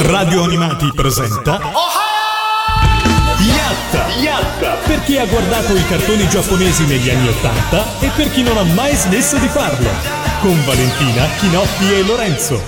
Radio Animati presenta Yatta! Yatta! Per chi ha guardato i cartoni giapponesi negli anni Ottanta e per chi non ha mai smesso di farlo. Con Valentina, Chinotti e Lorenzo.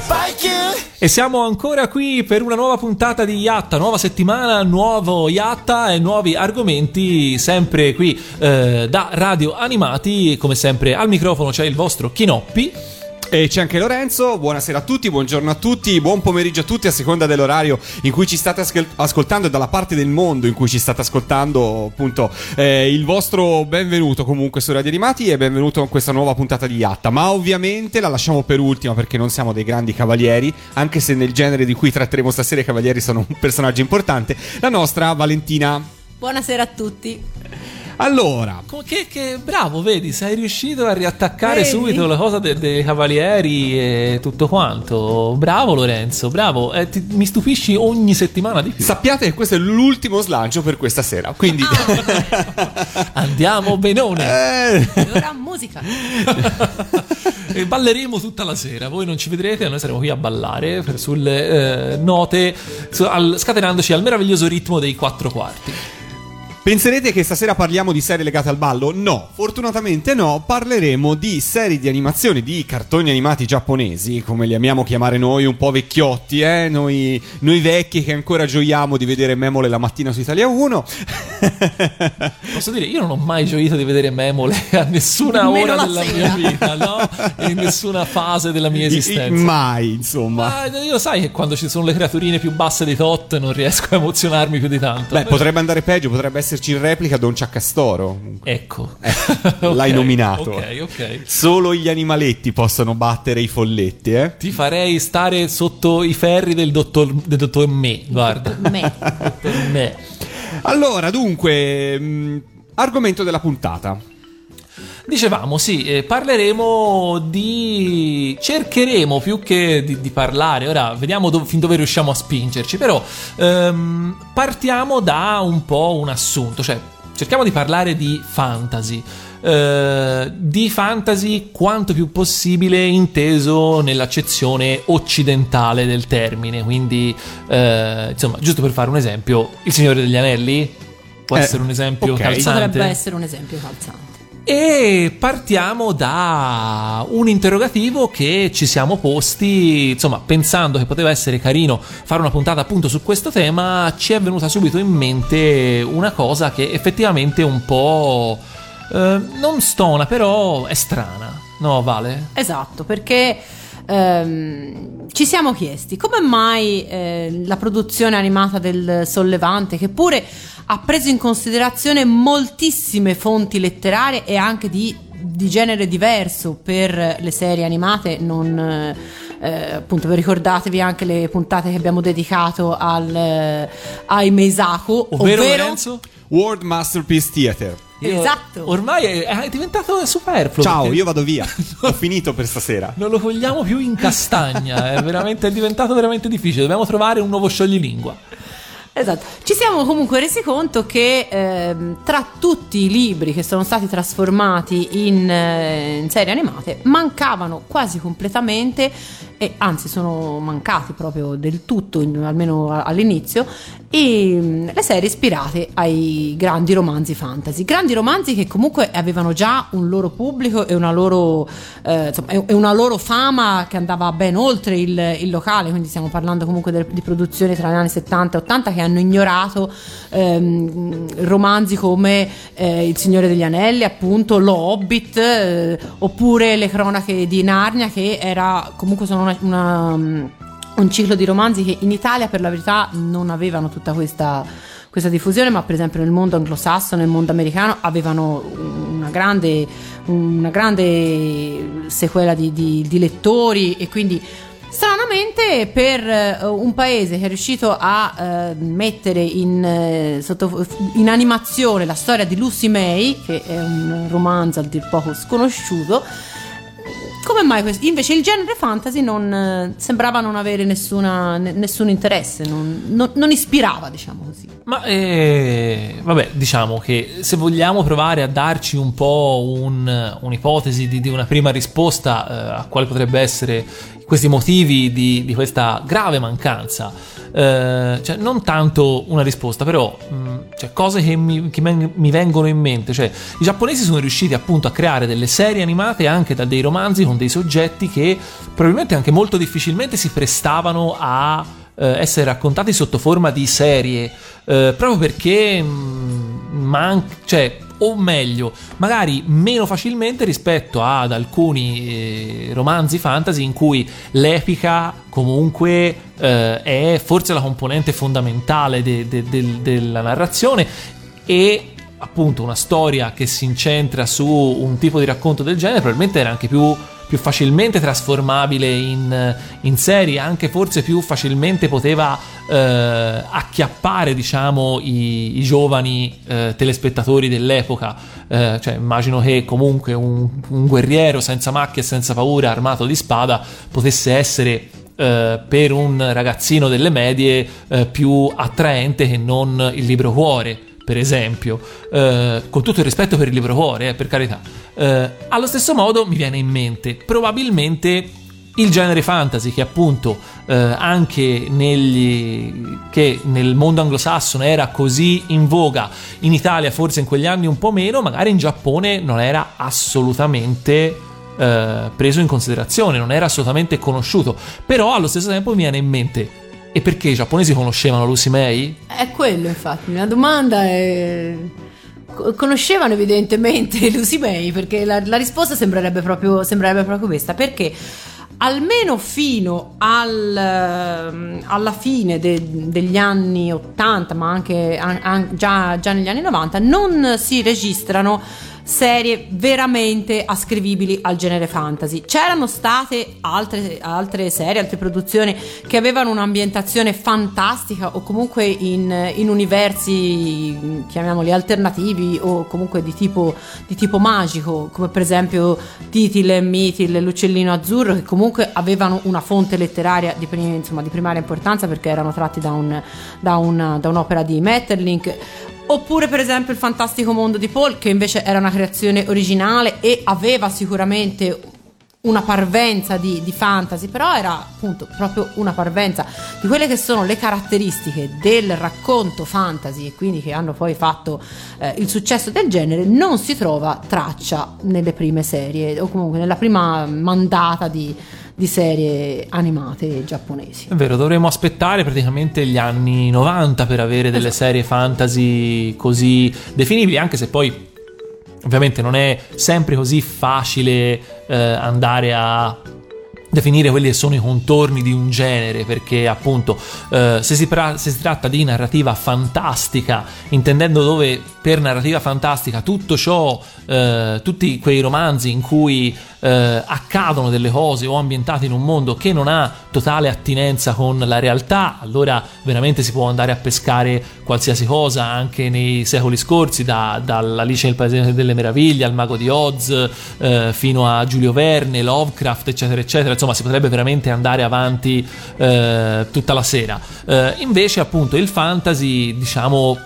E siamo ancora qui per una nuova puntata di Yatta, nuova settimana, nuovo Yatta e nuovi argomenti, sempre qui eh, da Radio Animati. Come sempre al microfono c'è il vostro Chinoppi. E c'è anche Lorenzo, buonasera a tutti, buongiorno a tutti, buon pomeriggio a tutti a seconda dell'orario in cui ci state ascol- ascoltando e dalla parte del mondo in cui ci state ascoltando, appunto, eh, il vostro benvenuto comunque su Radio Animati e benvenuto a questa nuova puntata di Yatta. Ma ovviamente la lasciamo per ultima perché non siamo dei grandi cavalieri, anche se nel genere di cui tratteremo stasera i cavalieri sono un personaggio importante, la nostra Valentina. Buonasera a tutti. Allora, Che, che bravo, vedi, sei riuscito a riattaccare Vedi? subito la cosa de- dei cavalieri e tutto quanto. Bravo Lorenzo, bravo. Eh, ti- mi stupisci ogni settimana di più. sappiate che questo è l'ultimo slancio per questa sera, quindi... Andiamo benone. Eh, E ora musica. e balleremo tutta la sera. Voi non ci vedrete, noi saremo qui a ballare sulle eh, note, su- al- scatenandoci al meraviglioso ritmo dei quattro quarti. Penserete che stasera parliamo di serie legate al ballo? No, fortunatamente no, parleremo di serie di animazione, di cartoni animati giapponesi, come li amiamo chiamare noi, un po' vecchiotti, eh? Noi, noi vecchi che ancora gioiamo di vedere Memole la mattina su Italia 1. Posso dire, io non ho mai gioito di vedere Memole a nessuna Nemmeno ora la della sera. mia vita, no? In nessuna fase della mia esistenza. Mai, insomma. Ma io sai che quando ci sono le creaturine più basse di tot non riesco a emozionarmi più di tanto. Beh, potrebbe andare peggio, potrebbe esserci in replica Don Ciaccastoro. Ecco. L'hai Ok, nominato. Ok, ok. Solo gli animaletti possono battere i folletti, eh? Ti farei stare sotto i ferri del dottor, del dottor Me, guarda. Me. Dottor Me. Allora, dunque, mh, argomento della puntata. Dicevamo, sì, eh, parleremo di... cercheremo più che di, di parlare, ora vediamo dov- fin dove riusciamo a spingerci, però ehm, partiamo da un po' un assunto, cioè cerchiamo di parlare di fantasy. eh, di fantasy quanto più possibile inteso nell'accezione occidentale del termine quindi eh, insomma giusto per fare un esempio Il Signore degli Anelli può Eh, essere un esempio ok. calzante Potrebbe essere un esempio calzante. E partiamo da un interrogativo che ci siamo posti, insomma, pensando che poteva essere carino fare una puntata appunto su questo tema, ci è venuta subito in mente una cosa che effettivamente un po' eh, non stona, però è strana. No, Vale? Esatto, perché ehm, ci siamo chiesti come mai eh, la produzione animata del Sollevante, che pure ha preso in considerazione moltissime fonti letterarie e anche di, di genere diverso per le serie animate, non... eh, appunto vi ricordatevi anche le puntate che abbiamo dedicato al, eh, ai Meisaku Ovvero, ovvero, Lorenzo? World Masterpiece Theater. Io- Esatto. Ormai è, è diventato superfluo. Ciao, perché- io vado via. Ho finito per stasera. Non lo cogliamo più in castagna, è, veramente, è diventato veramente difficile. Dobbiamo trovare un nuovo scioglilingua. Esatto, ci siamo comunque resi conto che ehm, tra tutti i libri che sono stati trasformati in, eh, in serie animate mancavano quasi completamente, e anzi sono mancati proprio del tutto, in- almeno all'inizio, e, mm, le serie ispirate ai grandi romanzi fantasy. Grandi romanzi che comunque avevano già un loro pubblico e una loro, eh, insomma, e una loro fama che andava ben oltre il, il locale, quindi stiamo parlando comunque del- di produzioni tra gli anni 70 e 80 che hanno ignorato ehm, romanzi come eh, Il Signore degli Anelli, appunto, Lo Hobbit, eh, oppure Le Cronache di Narnia, che era comunque sono una- una, un ciclo di romanzi che in Italia per la verità non avevano tutta questa questa diffusione, ma per esempio nel mondo anglosassone, nel mondo americano avevano una grande, una grande sequela di, di- di lettori e quindi stranamente per eh, un paese che è riuscito a eh, mettere in, eh, sotto- in animazione la storia di Lucy May, che è un romanzo a dir poco sconosciuto, come mai questo? Invece il genere fantasy non, sembrava non avere nessuna- ne- nessun interesse, non, non- non ispirava, diciamo così. Ma eh, vabbè, diciamo che se vogliamo provare a darci un po' un- un'ipotesi di, di una prima risposta eh, a quali potrebbe essere questi motivi di, di questa grave mancanza eh, cioè, non tanto una risposta, però mh, cioè, cose che, mi, che mi, vengono in mente. Cioè, I giapponesi sono riusciti appunto a creare delle serie animate anche da dei romanzi con dei soggetti che probabilmente anche molto difficilmente si prestavano a eh, essere raccontati sotto forma di serie, eh, proprio perché mh, man- cioè, o meglio, magari meno facilmente rispetto ad alcuni eh, romanzi fantasy in cui l'epica comunque eh, è forse la componente fondamentale de- de- de- della narrazione e appunto una storia che si incentra su un tipo di racconto del genere probabilmente era anche più più facilmente trasformabile in, in serie, anche forse più facilmente poteva eh, acchiappare diciamo, i, i giovani eh, telespettatori dell'epoca. Eh, cioè, immagino che comunque un, un guerriero senza macchie e senza paura, armato di spada, potesse essere Uh, per un ragazzino delle medie uh, più attraente che non il libro cuore per esempio, eh, con tutto il rispetto per il libro cuore, eh, per carità. Eh, allo stesso modo mi viene in mente probabilmente il genere fantasy che appunto eh, anche negli, che nel mondo anglosassone era così in voga, in Italia forse in quegli anni un po' meno, magari in Giappone non era assolutamente eh, preso in considerazione, non era assolutamente conosciuto, però allo stesso tempo mi viene in mente e perché i giapponesi conoscevano Lucy May? È quello, infatti. La domanda è. Conoscevano evidentemente Lucy May perché la, la risposta sembrerebbe proprio, sembrerebbe proprio questa. Perché almeno fino al, alla fine de, degli anni 80, ma anche an, an, già, già negli anni 90, non si registrano serie veramente ascrivibili al genere fantasy. C'erano state altre, altre serie, altre produzioni che avevano un'ambientazione fantastica o comunque in, in universi, chiamiamoli alternativi o comunque di tipo, di tipo magico, come per esempio Titil e Mitil, l'uccellino azzurro, che comunque avevano una fonte letteraria di, insomma, di primaria importanza perché erano tratti da, un, da, una, da un'opera di Metterlink Oppure per esempio il fantastico mondo di Paul, che invece era una creazione originale e aveva sicuramente una parvenza di, di, fantasy, però era appunto proprio una parvenza di quelle che sono le caratteristiche del racconto fantasy e quindi che hanno poi fatto eh, il successo del genere, non si trova traccia nelle prime serie o comunque nella prima mandata di, di serie animate giapponesi. È vero, dovremmo aspettare praticamente gli anni 90 per avere delle esatto. serie fantasy così definibili, anche se poi ovviamente non è sempre così facile eh, andare a definire quelli che sono i contorni di un genere perché appunto eh, se, si pra- se, si tratta di narrativa fantastica intendendo dove per narrativa fantastica tutto ciò eh, tutti quei romanzi in cui eh, accadono delle cose o ambientati in un mondo che non ha totale attinenza con la realtà, allora veramente si può andare a pescare qualsiasi cosa anche nei secoli scorsi, da, dall'Alice nel Paese delle Meraviglie al Mago di Oz eh, fino a Giulio Verne, Lovecraft, eccetera, eccetera. Insomma, si potrebbe veramente andare avanti eh, tutta la sera. Eh, invece, appunto, il fantasy, diciamo,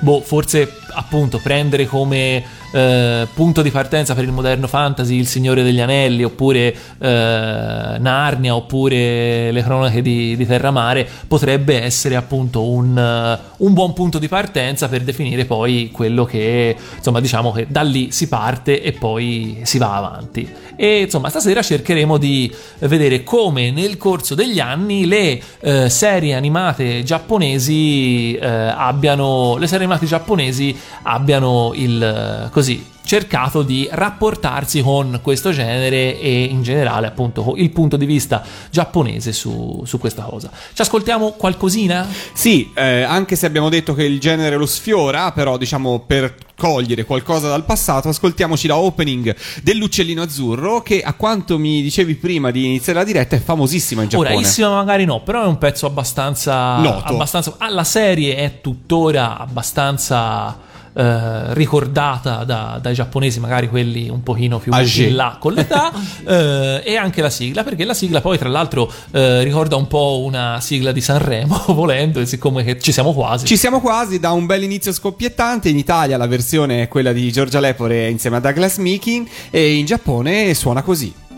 boh, forse appunto prendere come eh, punto di partenza per il moderno fantasy Il Signore degli Anelli oppure eh, Narnia oppure le cronache di, di Terramare potrebbe essere appunto un, uh, un, buon punto di partenza per definire poi quello che insomma diciamo che da lì si parte e poi si va avanti e insomma stasera cercheremo di vedere come nel corso degli anni le eh, serie animate giapponesi eh, abbiano le serie animate giapponesi abbiano il così cercato di rapportarsi con questo genere e in generale appunto il punto di vista giapponese su, su questa cosa. Ci ascoltiamo qualcosina? Sì, eh, anche se abbiamo detto che il genere lo sfiora, però diciamo per cogliere qualcosa dal passato, ascoltiamoci la opening dell'uccellino azzurro che a quanto mi dicevi prima di iniziare la diretta è famosissima in Giappone. Orissima magari no, però è un pezzo abbastanza... Noto. Abbastanza, ah, la serie è tuttora abbastanza eh, ricordata da, dai giapponesi, magari quelli un pochino più in là con l'età, eh, e anche la sigla, perché la sigla poi tra l'altro eh, ricorda un po' una sigla di Sanremo, volendo, e siccome ci siamo quasi. Ci siamo quasi, da un bel inizio scoppiettante, in Italia la versione è quella di Giorgia Lepore insieme a Douglas Meeking e in Giappone suona così.「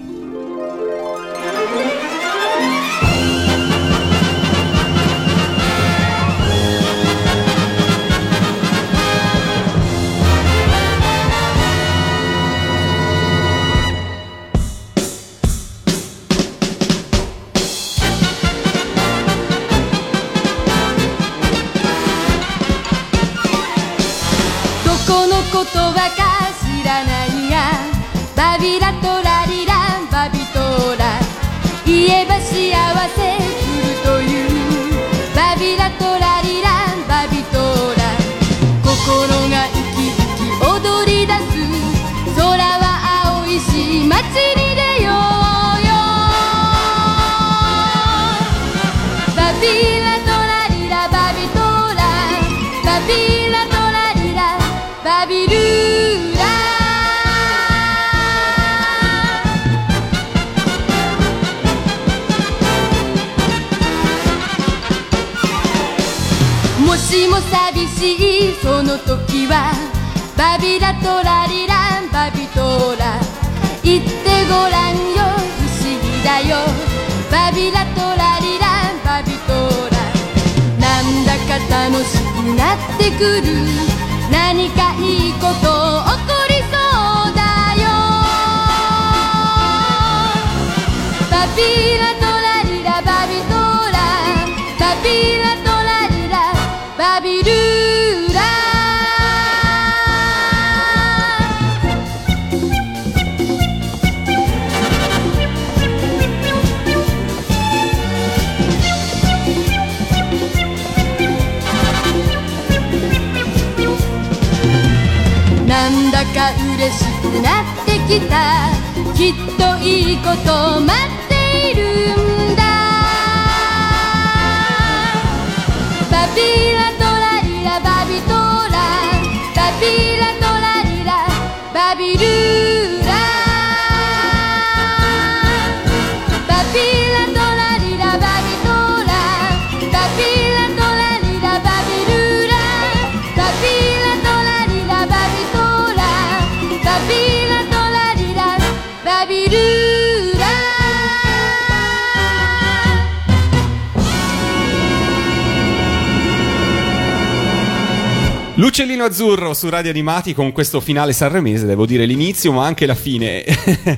寂しいその時はバビラトラリランバビトラ。言ってごらんよ不思議だよ。バビラトラリランバビトラ。なんだか楽しくなってくる。何かいいこと起こりそうだよ。バビラトラきた。きっといいこと待っているんだ。バビラトラリラバビトラ。バビラトラ L'uccellino azzurro su Radio Animati con questo finale sanremese, devo dire l'inizio ma anche la fine.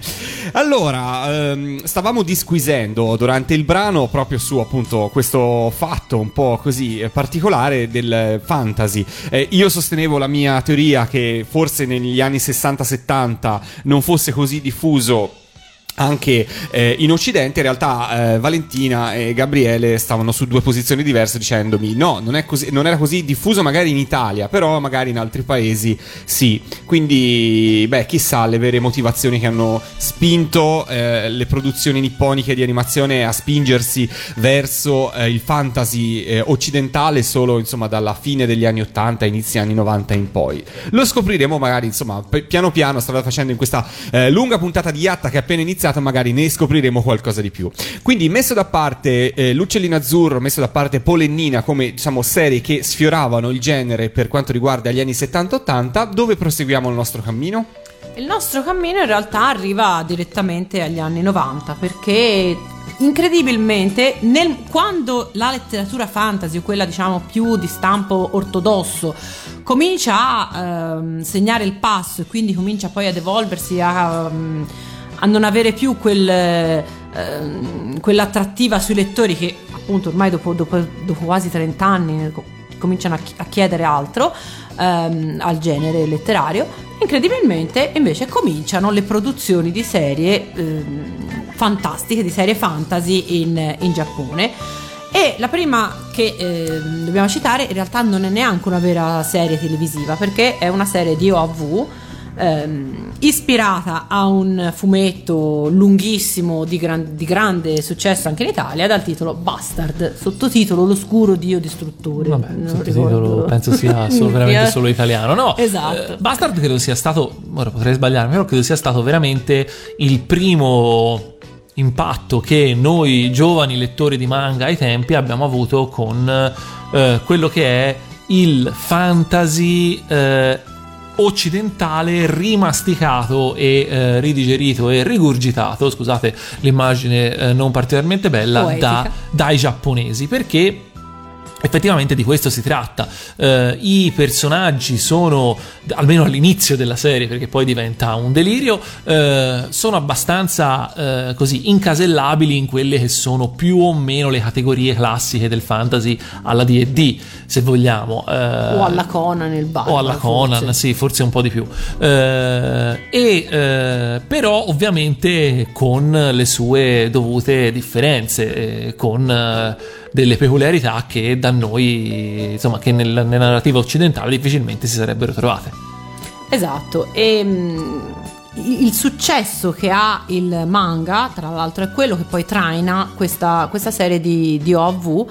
allora, ehm, stavamo disquisendo durante il brano proprio su appunto questo fatto un po' così eh, particolare del fantasy. Eh, io sostenevo la mia teoria che forse negli anni 60-70 non fosse così diffuso anche eh, in Occidente in realtà eh, Valentina e Gabriele stavano su due posizioni diverse dicendomi no, non, così, non era così diffuso magari in Italia, però magari in altri paesi sì. Quindi, beh, chissà le vere motivazioni che hanno spinto eh, le produzioni nipponiche di animazione a spingersi verso eh, il fantasy eh, occidentale solo insomma dalla fine degli anni 80, inizi anni 90 in poi. Lo scopriremo magari insomma piano piano strada facendo in questa eh, lunga puntata di Yatta che appena iniziata magari ne scopriremo qualcosa di più. Quindi messo da parte eh, l'uccellino azzurro, messo da parte Polennina come diciamo serie che sfioravano il genere per quanto riguarda gli anni 70-80, dove proseguiamo il nostro cammino? Il nostro cammino in realtà arriva direttamente agli anni 90 perché incredibilmente nel- quando la letteratura fantasy quella diciamo più di stampo ortodosso comincia a ehm, segnare il passo e quindi comincia poi ad evolversi a, ehm, a non avere più quel, ehm, quell'attrattiva sui lettori che appunto ormai dopo, dopo- dopo quasi 30 anni co- cominciano a, chi- a chiedere altro ehm, al genere letterario incredibilmente invece cominciano le produzioni di serie ehm, fantastiche di serie fantasy in, in Giappone. E la prima che ehm, dobbiamo citare in realtà non è neanche una vera serie televisiva perché è una serie di OAV ehm, ispirata a un fumetto lunghissimo di, gran- di grande successo anche in Italia dal titolo Bastard, sottotitolo L'oscuro dio distruttore. Vabbè, Non sottotitolo ricordo. penso sia solo, veramente solo italiano. No, Esatto. eh, Bastard credo sia stato, ora potrei sbagliarmi, però credo sia stato veramente il primo impatto che noi giovani lettori di manga ai tempi abbiamo avuto con eh, quello che è il fantasy eh, occidentale rimasticato e eh, ridigerito e rigurgitato, scusate l'immagine eh, non particolarmente bella, da- dai giapponesi. Perché Effettivamente di questo si tratta. Eh, I personaggi sono, almeno all'inizio della serie, perché poi diventa un delirio, eh, sono abbastanza eh, così incasellabili in quelle che sono più o meno le categorie classiche del fantasy alla DD, se vogliamo. Eh, o alla Conan nel bar. o alla Conan, forse. sì, forse un po' di più. Eh, e eh, però ovviamente con le sue dovute differenze, con delle peculiarità che da noi, insomma, che nel- nella narrativa occidentale difficilmente si sarebbero trovate. Esatto, e mm, il successo che ha il manga, tra l'altro, è quello che poi traina questa, questa serie di, di OAV.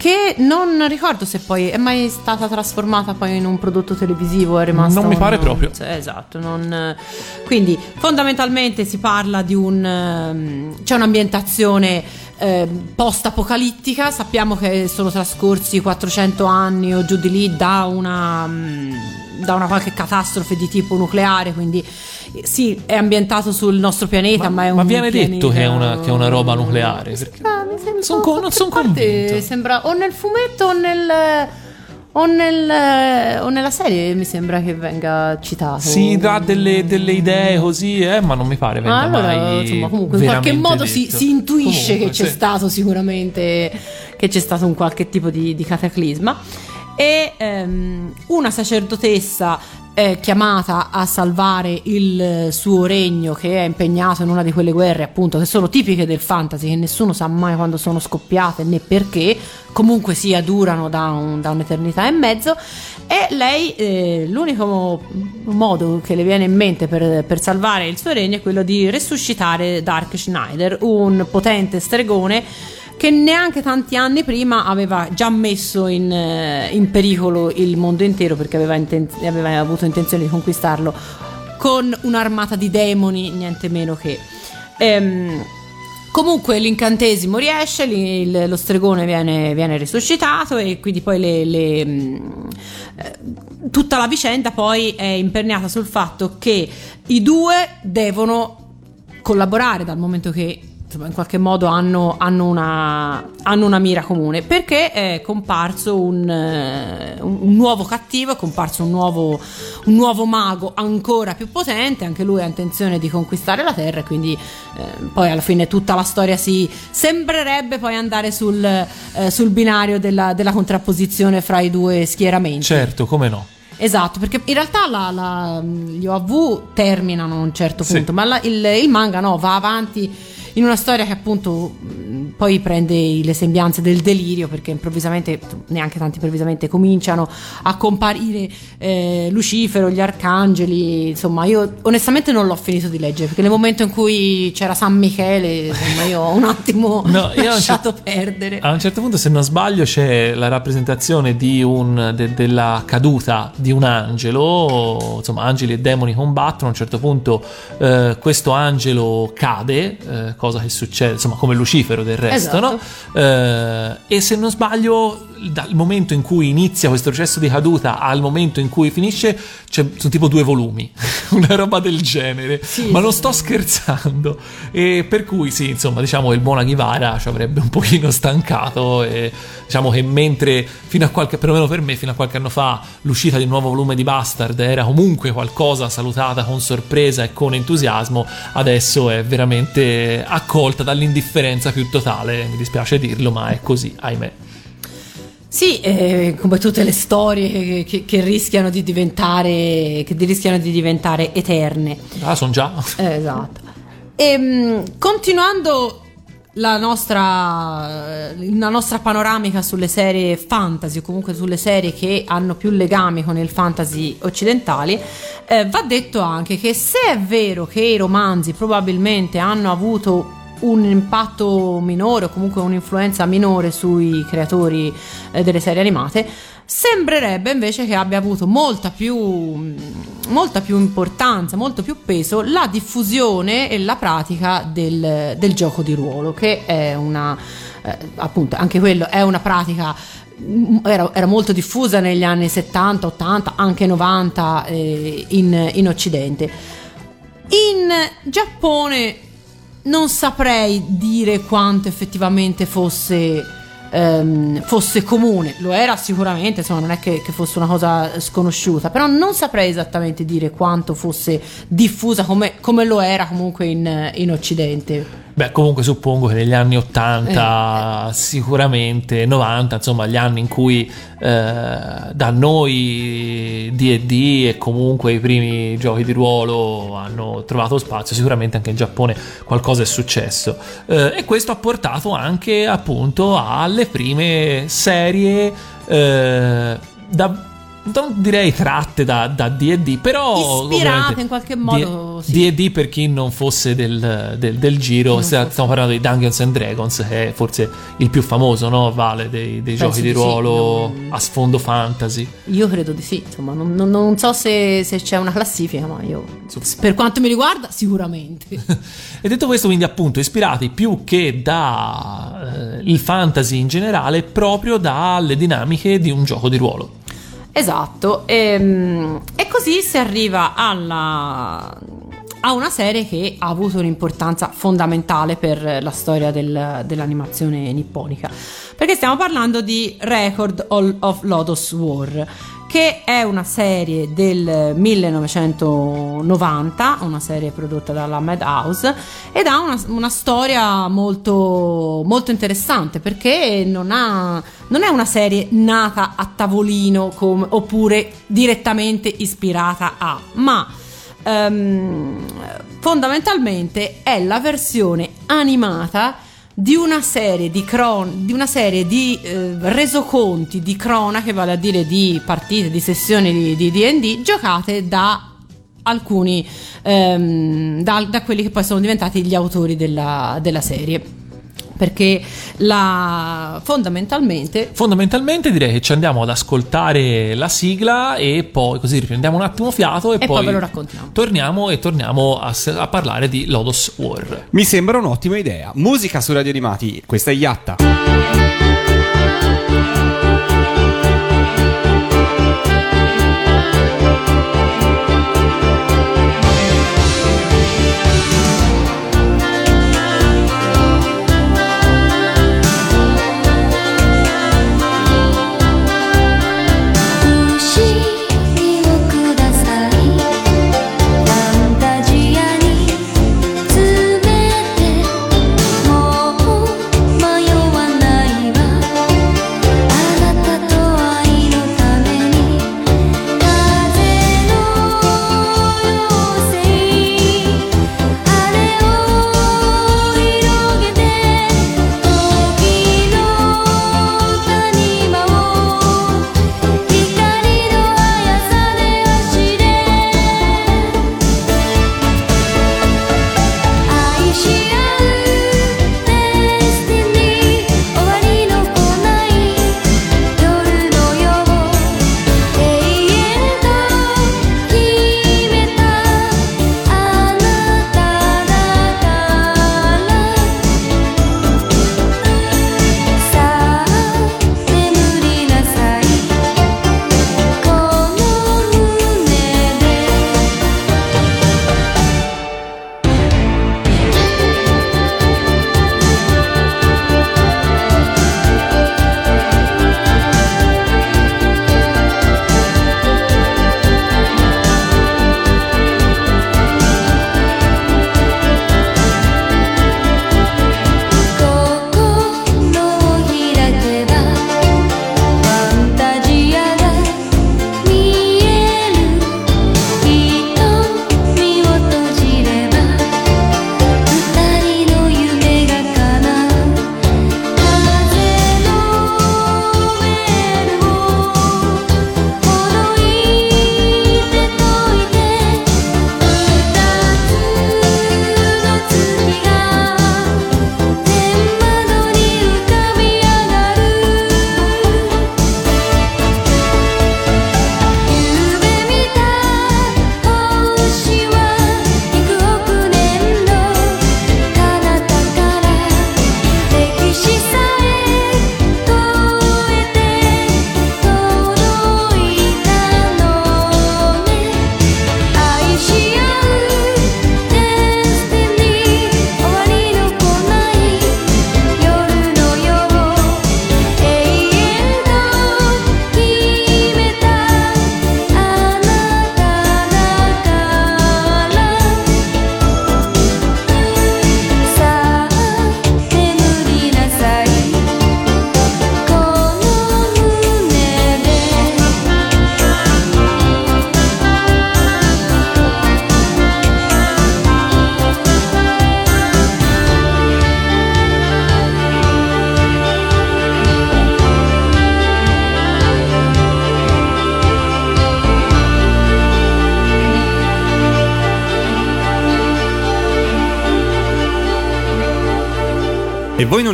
Che non ricordo se poi è mai stata trasformata poi in un prodotto televisivo, è rimasta Non mi pare proprio. cioè, esatto, non- quindi fondamentalmente si parla di un ehm, c'è un'ambientazione ehm, post-apocalittica, sappiamo che sono trascorsi 400 anni o giù di lì da una mm, da una qualche catastrofe di tipo nucleare, quindi eh, sì, è ambientato sul nostro pianeta, ma, è un ma viene pianeta- detto che è una, che è una roba nucleare? Perché- Ah, mi sembra- Son con- non son a parte convinto. Sembra o nel fumetto o nel o, nel, o nella serie mi sembra che venga citato. Si dà delle, delle idee così, eh, ma non mi pare venga Ma allora, mai insomma, comunque in qualche modo si, si intuisce Comunque, che c'è sì. stato sicuramente che c'è stato un qualche tipo di, di cataclisma. E ehm, una sacerdotessa è chiamata a salvare il suo regno che è impegnato in una di quelle guerre appunto che sono tipiche del fantasy che nessuno sa mai quando sono scoppiate né perché comunque sia durano da, un- da un'eternità e mezzo. E lei eh, l'unico mo- modo che le viene in mente per, per salvare il suo regno è quello di resuscitare Dark Schneider un potente stregone che neanche tanti anni prima aveva già messo in, eh, in pericolo il mondo intero perché aveva, inten- aveva avuto intenzione di conquistarlo con un'armata di demoni, niente meno che. Ehm, comunque l'incantesimo riesce, il- lo stregone viene, viene risuscitato e quindi poi le- le, mh, eh, tutta la vicenda poi è imperniata sul fatto che i due devono collaborare dal momento che in qualche modo hanno, hanno una, hanno una mira comune perché è comparso un, eh, un- un nuovo cattivo, è comparso un nuovo, un nuovo mago ancora più potente, anche lui ha intenzione di conquistare la terra e quindi eh, poi alla fine tutta la storia si sembrerebbe poi andare sul, eh, sul binario della, della contrapposizione fra i due schieramenti. Certo, come no. Esatto, perché in realtà la- la- gli OAV terminano a un certo Sì. punto, ma la- il, il manga no, va avanti in una storia che appunto mh, poi prende le sembianze del delirio perché improvvisamente, neanche tanto improvvisamente, cominciano a comparire eh, Lucifero, gli arcangeli, insomma io onestamente non l'ho finito di leggere perché nel momento in cui c'era San Michele, insomma io ho un attimo No, lasciato cer- perdere. A un certo punto, se non sbaglio, c'è la rappresentazione di un, de- della caduta di un angelo. Insomma, angeli e demoni combattono. A un certo punto, eh, questo angelo cade, eh, cosa che succede, insomma, come Lucifero del resto, Esatto. no? Eh, e se non sbaglio, dal momento in cui inizia questo processo di caduta al momento in cui finisce, c'è, sono tipo due volumi, una roba del genere. Sì, Ma non sto scherzando. E per cui, sì, insomma, diciamo che il buon Aghivara ci avrebbe un pochino stancato. E diciamo che mentre fino a qualche, perlomeno per me, fino a qualche anno fa, l'uscita di un nuovo volume di Bastard era comunque qualcosa salutata con sorpresa e con entusiasmo, adesso è veramente accolta dall'indifferenza più totale. Mi dispiace dirlo, ma è così, ahimè. Sì, eh, come tutte le storie che, che- rischiano di diventare che rischiano di diventare eterne. Ah, sono già. Eh, esatto. Ehm, continuando la nostra, la nostra panoramica sulle serie fantasy o comunque sulle serie che hanno più legami con il fantasy occidentali, eh, va detto anche che se è vero che i romanzi probabilmente hanno avuto un impatto minore o comunque un'influenza minore sui creatori eh, delle serie animate, sembrerebbe invece che abbia avuto molta più, molta più importanza, molto più peso la diffusione e la pratica del, del gioco di ruolo, che è una, eh, appunto, anche quello è una pratica mm, era, era molto diffusa negli anni 70, 80, anche 90 eh, in, in Occidente. In Giappone non saprei dire quanto effettivamente fosse ehm, fosse comune. Lo era sicuramente, insomma, non è che, che fosse una cosa sconosciuta, però non saprei esattamente dire quanto fosse diffusa come, come lo era comunque in, in Occidente. Beh, comunque suppongo che negli anni 80, Eh, sicuramente 90, insomma, gli anni in cui eh, da noi D&D e comunque i primi giochi di ruolo hanno trovato spazio, sicuramente anche in Giappone qualcosa è successo. Eh, e questo ha portato anche appunto alle prime serie eh, da non direi tratte da, da D&D, però Ispirate in qualche modo, D- sì. D&D per chi non fosse del, del- del giro, fosse. stiamo parlando di Dungeons and Dragons, che è forse il più famoso, no? Vale dei, dei giochi di di sì, ruolo non- a sfondo fantasy. Io credo di sì, insomma, non, non- non so se, se c'è una classifica, ma io, per quanto mi riguarda, sicuramente. E detto questo, quindi appunto ispirati più che da eh, il fantasy in generale, proprio dalle dinamiche di un gioco di ruolo. Esatto, ehm, e, così si arriva alla, a una serie che ha avuto un'importanza fondamentale per la storia del- dell'animazione nipponica, perché stiamo parlando di Record of Lotus War, che è una serie del 1990, una serie prodotta dalla Madhouse ed ha una, una storia molto, molto interessante perché non, ha, non è una serie nata a tavolino come- oppure direttamente ispirata a, ma ehm, fondamentalmente è la versione animata di una serie di, cron- di, una serie di eh, resoconti di cronache, vale a dire di partite, di sessioni di, di D&D giocate da alcuni ehm, da, da quelli che poi sono diventati gli autori della, della serie perché la, fondamentalmente Fondamentalmente direi che ci andiamo ad ascoltare la sigla e poi così riprendiamo un attimo fiato e, E poi ve lo raccontiamo. Torniamo e torniamo a, a parlare di Lodos War. Mi sembra un'ottima idea. Musica su Radio Animati, questa è Yatta.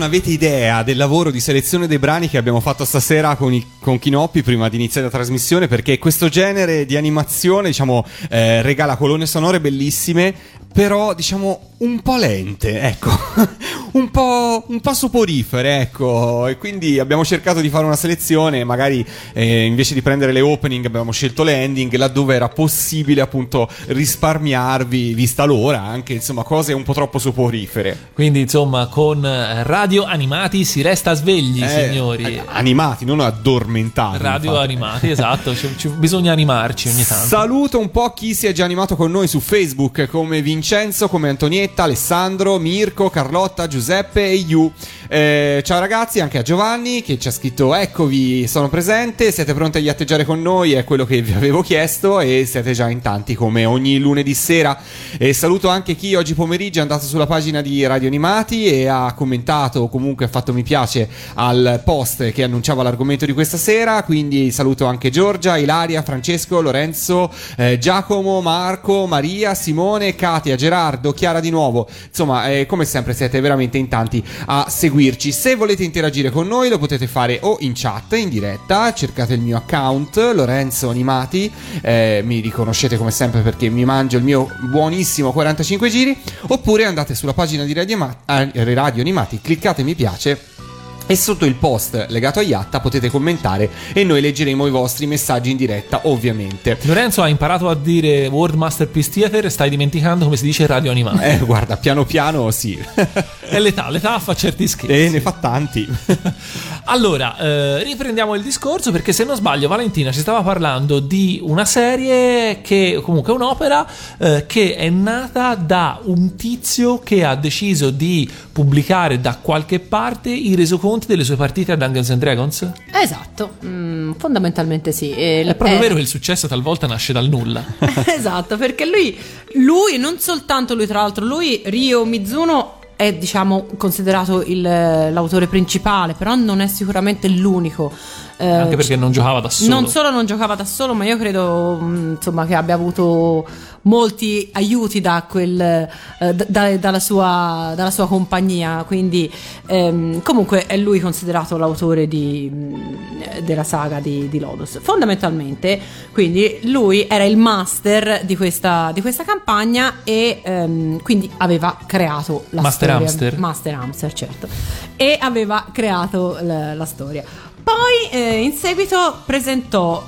Avete idea del lavoro di selezione dei brani che abbiamo fatto stasera con, i, con Kinoppi prima di iniziare la trasmissione? Perché questo genere di animazione diciamo eh, regala colonne sonore bellissime però diciamo un po' lente, ecco, un, po', un po' soporifere, ecco, e quindi abbiamo cercato di fare una selezione, magari eh, invece di prendere le opening abbiamo scelto le ending, laddove era possibile appunto risparmiarvi, vista l'ora, anche insomma cose un po' troppo soporifere. Quindi insomma con eh, radio animati si resta svegli, Eh, signori. Animati, non addormentati. Radio infatti. animati, esatto, ci- ci- bisogna animarci ogni tanto. Saluto un po' chi si è già animato con noi su Facebook, come Vincenzo, come Antonietta, Alessandro, Mirko, Carlotta, Giuseppe e Yu. Eh, ciao ragazzi, anche a Giovanni che ci ha scritto eccovi, sono presente, siete pronti a ghiatteggiare con noi, è quello che vi avevo chiesto e siete già in tanti come ogni lunedì sera. E saluto anche chi oggi pomeriggio è andato sulla pagina di Radio Animati e ha commentato o comunque ha fatto mi piace al post che annunciava l'argomento di questa sera, quindi saluto anche Giorgia, Ilaria, Francesco, Lorenzo, eh, Giacomo, Marco, Maria, Simone, Katia, Gerardo, Chiara di nuovo. Insomma, eh, come sempre siete veramente in tanti a seguirci. Se volete interagire con noi lo potete fare o in chat, in diretta, cercate il mio account, Lorenzo Animati, eh, mi riconoscete come sempre perché mi mangio il mio buonissimo 45 giri, oppure andate sulla pagina di Radio, Ama- eh, Radio Animati, cliccate mi piace e sotto il post legato a Yatta potete commentare e noi leggeremo i vostri messaggi in diretta, ovviamente. Lorenzo ha imparato a dire World Masterpiece Theater stai dimenticando come si dice radio animati. Eh, guarda, piano piano sì. È l'età, l'età fa certi scherzi. e ne fa tanti. Allora, eh, riprendiamo il discorso perché se non sbaglio Valentina ci stava parlando di una serie che comunque è un'opera eh, che è nata da un tizio che ha deciso di pubblicare da qualche parte i resoconti delle sue partite a Dungeons and Dragons. Esatto, mm, fondamentalmente sì. E È proprio eh, vero che il successo talvolta nasce dal nulla. esatto, perché lui, lui, non soltanto lui, tra l'altro, lui, Ryo Mizuno, è diciamo considerato il- l'autore principale, però non è sicuramente l'unico. Eh, Anche perché non giocava da solo. Non solo non giocava da solo, ma io credo mh, insomma, che abbia avuto molti aiuti da quel, eh, da- dalla, sua, dalla sua compagnia. Quindi, ehm, comunque, è lui considerato l'autore di, mh, della saga di, di Lodos. Fondamentalmente, quindi, lui era il master di questa, di questa campagna e ehm, quindi aveva creato la Master storia. Hamster. Master Hamster, certo. E aveva creato la, la storia. Poi eh, in seguito presentò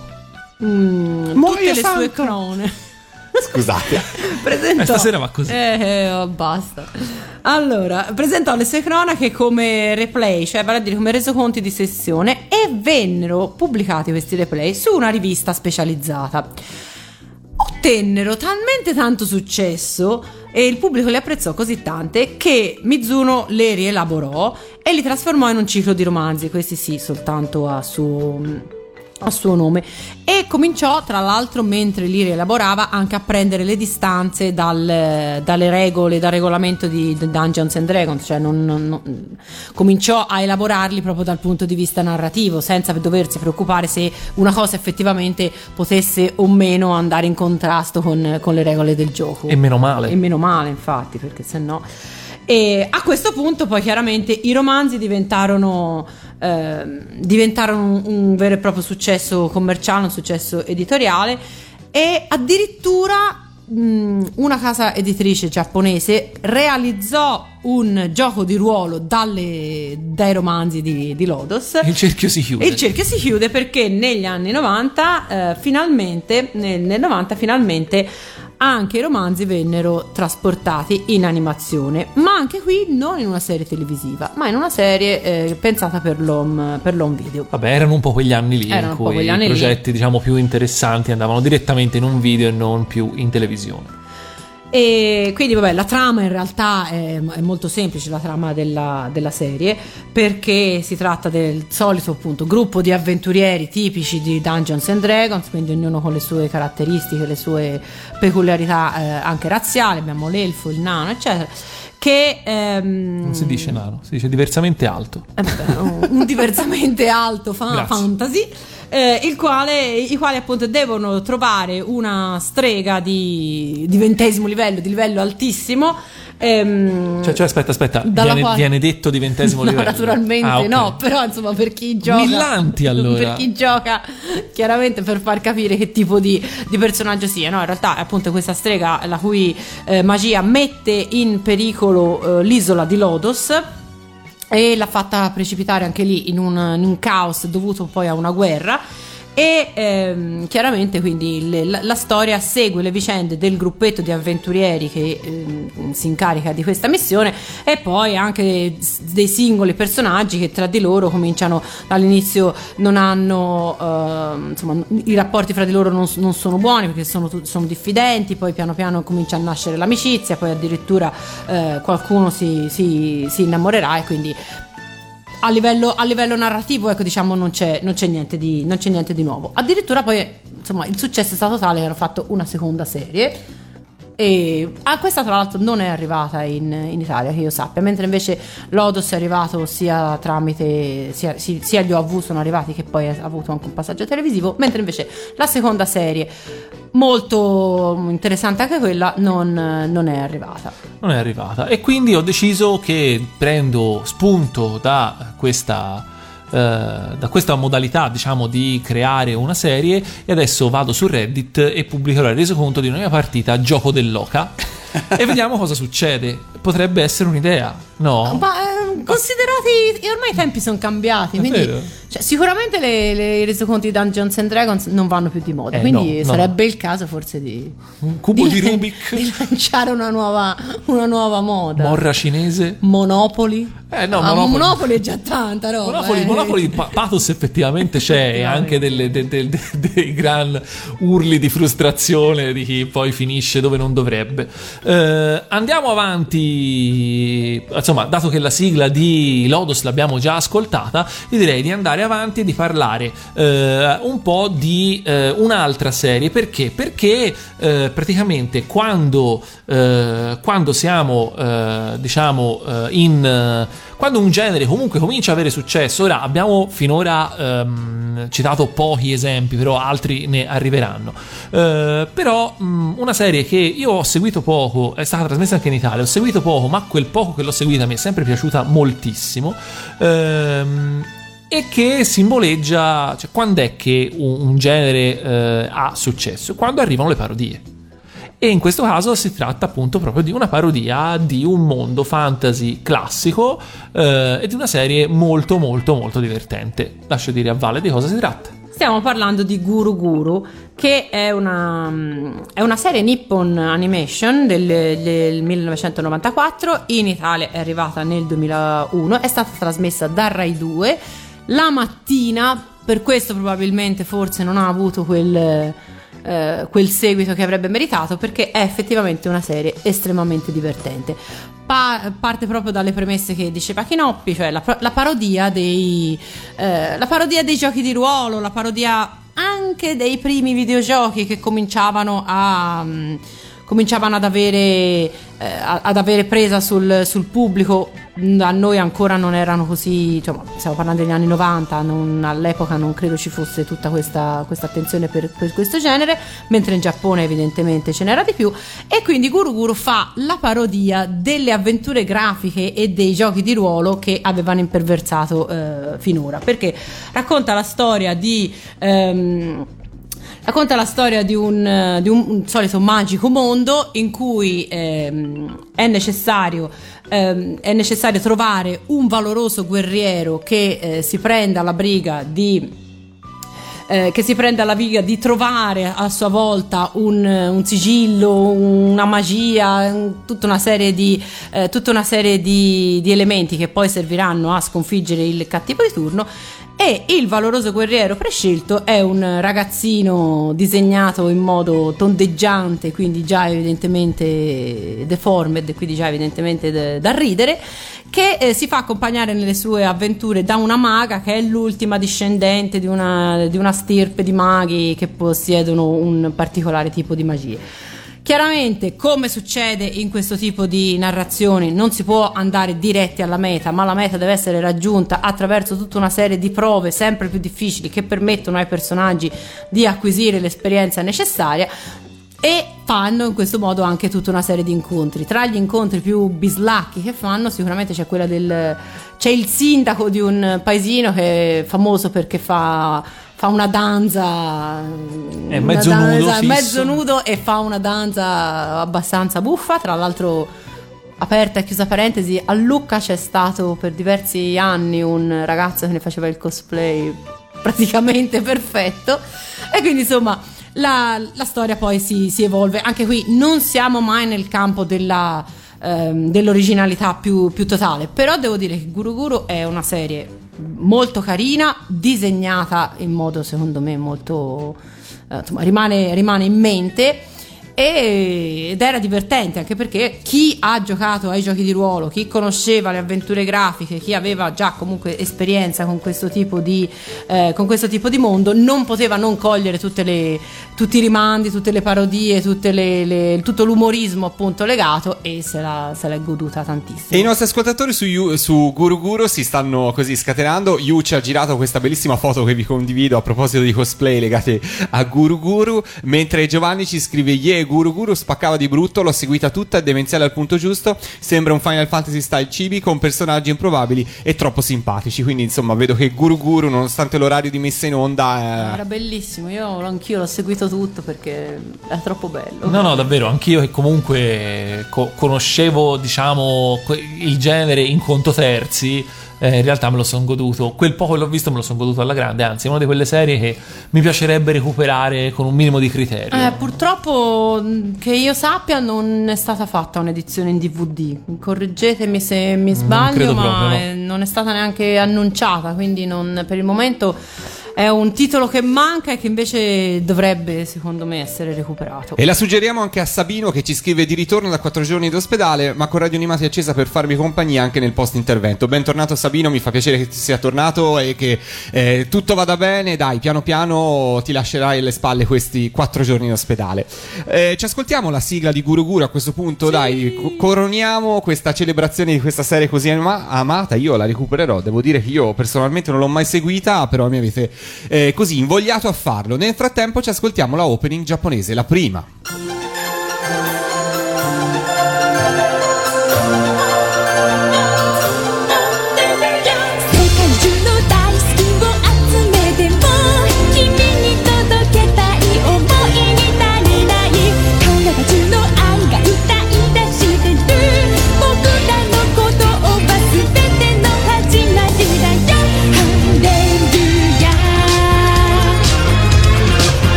mm, tutte le sue santo! crone. Scusate. presentò Eh, stasera va così. Eh, eh, oh, basta. Allora, presentò le sue cronache come replay, cioè vale a dire come resoconti di sessione e vennero pubblicati questi replay su una rivista specializzata. Ottennero talmente tanto successo e il pubblico li apprezzò così tante che Mizuno le rielaborò e li trasformò in un ciclo di romanzi, questi sì, soltanto a suo a suo nome e cominciò tra l'altro mentre li rielaborava anche a prendere le distanze dal- dalle regole dal regolamento di Dungeons and Dragons cioè non- non- non- cominciò a elaborarli proprio dal punto di vista narrativo senza doversi preoccupare se una cosa effettivamente potesse o meno andare in contrasto con, con le regole del gioco E meno male. e meno male, infatti, perché se no. E a questo punto, poi chiaramente i romanzi diventarono, ehm, diventarono un, un vero e proprio successo commerciale, un successo editoriale. E addirittura una casa editrice giapponese realizzò un gioco di ruolo dalle- dai romanzi di, di Lodos. Il cerchio si chiude. E il cerchio si chiude perché negli anni 90, eh, finalmente, nel, nel 90 finalmente anche i romanzi vennero trasportati in animazione, ma anche qui non in una serie televisiva, ma in una serie eh, pensata per l'home, per l'home video. Vabbè, erano un po' quegli anni lì Erano in cui i lì. progetti, diciamo, più interessanti andavano direttamente in un video e non più in televisione. E quindi, vabbè, la trama in realtà è, è molto semplice, la trama della, della serie, perché si tratta del solito appunto gruppo di avventurieri tipici di Dungeons and Dragons, quindi ognuno con le sue caratteristiche, le sue peculiarità eh, anche razziali, abbiamo l'elfo, il nano, eccetera, che... ehm, Non si dice nano, si dice diversamente alto. eh beh, un- diversamente alto fa- fantasy eh, il quale, i quali appunto devono trovare una strega di, di ventesimo livello di livello altissimo Ehm, Cioè, cioè, aspetta, aspetta, viene, quale- viene detto di ventesimo No, livello. naturalmente Ah, ok. no, però insomma per chi gioca Millanti, allora. Per chi gioca chiaramente per far capire che tipo di, di personaggio sia, no? In realtà è appunto questa strega la cui eh, magia mette in pericolo eh, l'isola di Lodos e l'ha fatta precipitare anche lì in un, in un caos dovuto poi a una guerra e ehm, chiaramente quindi le- la, la storia segue le vicende del gruppetto di avventurieri che ehm, si incarica di questa missione e poi anche s- dei singoli personaggi che tra di loro cominciano all'inizio non hanno ehm, insomma i rapporti fra di loro non, non sono buoni perché sono, sono diffidenti poi piano piano comincia a nascere l'amicizia poi addirittura eh, qualcuno si, si- si innamorerà e quindi a livello, a livello narrativo, ecco, diciamo, non c'è, non c'è niente di, non c'è niente di nuovo. Addirittura poi, insomma, il successo è stato tale che hanno fatto una seconda serie. E ah, questa, tra l'altro, non è arrivata in, in Italia, che io sappia, mentre invece Lodos è arrivato sia tramite sia, si- sia gli OV sono arrivati che poi ha avuto anche un passaggio televisivo, mentre invece la seconda serie, molto interessante anche quella, non, non è arrivata. non è arrivata. E quindi ho deciso che prendo spunto da questa. Eh, da questa modalità diciamo di creare una serie e adesso vado su Reddit e pubblicherò il resoconto di una mia partita gioco dell'oca e vediamo cosa succede potrebbe essere un'idea no? Ma ehm, considerati, ormai i tempi sono cambiati, quindi cioè, sicuramente le, le- i resoconti di Dungeons and Dragons non vanno più di moda, Eh, quindi no, no, sarebbe il caso forse di, un cubo di, Rubik di lanciare una nuova, una nuova moda. morra cinese Monopoli? Eh, no, Ah, Monopoli- Monopoli è già tanta roba. Monopoli, eh. Monopoli pa- pathos effettivamente c'è e anche delle- de- de- de- dei gran urli di frustrazione di chi poi finisce dove non dovrebbe. Eh, andiamo avanti, insomma, dato che la sigla di Lodos l'abbiamo già ascoltata, io direi di andare avanti e di parlare eh, un po' di eh, un'altra serie. Perché? Perché eh, praticamente quando, eh, quando siamo, eh, diciamo, in... quando un genere comunque comincia a avere successo, ora abbiamo finora ehm, citato pochi esempi, però altri ne arriveranno. Eh, però mh, una serie che io ho seguito poco, è stata trasmessa anche in Italia, ho seguito poco, ma quel poco che l'ho seguita mi è sempre piaciuta moltissimo. Ehm, e che simboleggia cioè, quando è che un, un genere eh, ha successo? Quando arrivano le parodie. E in questo caso si tratta appunto proprio di una parodia di un mondo fantasy classico eh, e di una serie molto molto molto divertente. Lascio dire a Vale di cosa si tratta. Stiamo parlando di Guru Guru, che è una, mm, è una serie Nippon Animation del, del 1994, in Italia è arrivata nel 2001, è stata trasmessa da Rai 2 la mattina, per questo probabilmente forse non ha avuto quel, eh, quel seguito che avrebbe meritato, perché è effettivamente una serie estremamente divertente. Pa- parte proprio dalle premesse che diceva Chinoppi, cioè la, la parodia dei, eh, la parodia dei giochi di ruolo, la parodia anche dei primi videogiochi che cominciavano a mm, cominciavano ad avere, eh, ad avere presa sul, sul pubblico. Mm, A noi ancora non erano così, insomma, stiamo parlando degli anni 90, non- all'epoca non credo ci fosse tutta questa, questa attenzione per, per questo genere, mentre in Giappone evidentemente ce n'era di più. E quindi Guru Guru fa la parodia delle avventure grafiche e dei giochi di ruolo che avevano imperversato eh, finora, perché racconta la storia di... ehm, Racconta la storia di un, eh, di un- un solito magico mondo in cui ehm, è, necessario, ehm, è necessario trovare un valoroso guerriero che eh, si prenda la briga di eh, che si prende alla briga di trovare a sua volta un, un sigillo, una magia, tutta una serie, di, eh, tutta una serie di, di elementi che poi serviranno a sconfiggere il cattivo di turno. E il valoroso guerriero prescelto è un ragazzino disegnato in modo tondeggiante, quindi già evidentemente deformed, quindi già evidentemente de- da ridere, che eh, si fa accompagnare nelle sue avventure da una maga che è l'ultima discendente di una, di una stirpe di maghi che possiedono un particolare tipo di magie. Chiaramente, come succede in questo tipo di narrazioni, non si può andare diretti alla meta, ma la meta deve essere raggiunta attraverso tutta una serie di prove sempre più difficili che permettono ai personaggi di acquisire l'esperienza necessaria. e fanno in questo modo anche tutta una serie di incontri. Tra gli incontri più bislacchi che fanno, sicuramente c'è quella del c'è il sindaco di un paesino che è famoso perché fa fa una danza È mezzo danza- nudo, fisso. mezzo nudo e fa una danza abbastanza buffa. Tra l'altro aperta e chiusa parentesi a Lucca c'è stato per diversi anni un ragazzo che ne faceva il cosplay praticamente perfetto. E quindi insomma la, la storia poi si, si evolve. Anche qui non siamo mai nel campo della ehm, dell'originalità più, più totale. Però devo dire che Guru Guru è una serie molto carina disegnata in modo secondo me molto eh, insomma, rimane, rimane in mente ed era divertente anche perché chi ha giocato ai giochi di ruolo, chi conosceva le avventure grafiche, chi aveva già comunque esperienza con questo tipo di, eh, questo tipo di mondo, non poteva non cogliere le- tutti i rimandi, tutte le parodie, tutte le- le- tutto l'umorismo appunto legato e se la, se l'è goduta tantissimo. E i nostri ascoltatori su, su Guru Guru si stanno così scatenando. Yu ci ha girato questa bellissima foto che vi condivido a proposito di cosplay legate a Guru Guru. Mentre Giovanni ci scrive: Yeah, Guru Guru spaccava di brutto, l'ho seguita tutta, è demenziale al punto giusto. Sembra un Final Fantasy style cibi con personaggi improbabili e troppo simpatici. Quindi, insomma, vedo che Guru Guru, nonostante l'orario di messa in onda, Era bellissimo, io anch'io l'ho seguito tutto perché è troppo bello. No, no, davvero, anch'io che comunque co- conoscevo, diciamo, il genere in conto terzi, eh, in realtà me lo sono goduto. Quel poco che l'ho visto me lo sono goduto alla grande, anzi, è una di quelle serie che mi piacerebbe recuperare con un minimo di criterio. Eh, purtroppo mh, che io sappia non è stata fatta un'edizione in DVD. Correggetemi se mi sbaglio, credo ma proprio, no. non è stata neanche annunciata, quindi non- per il momento è un titolo che manca e che invece dovrebbe, secondo me, essere recuperato. E la suggeriamo anche a Sabino che ci scrive di ritorno da 4 giorni d'ospedale, ma con Radio Animati accesa per farmi compagnia anche nel post intervento. Bentornato Sabino, mi fa piacere che ti sia tornato e che eh, tutto vada bene. Dai, piano piano ti lascerai alle spalle questi 4 giorni in ospedale. Eh, ci ascoltiamo la sigla di Guru Guru a questo punto, dai, co- coroniamo questa celebrazione di questa serie così ama- amata. Io la recupererò, devo dire che io personalmente non l'ho mai seguita, però mi avete eh, così invogliato a farlo. Nel frattempo ci ascoltiamo la opening giapponese, la prima.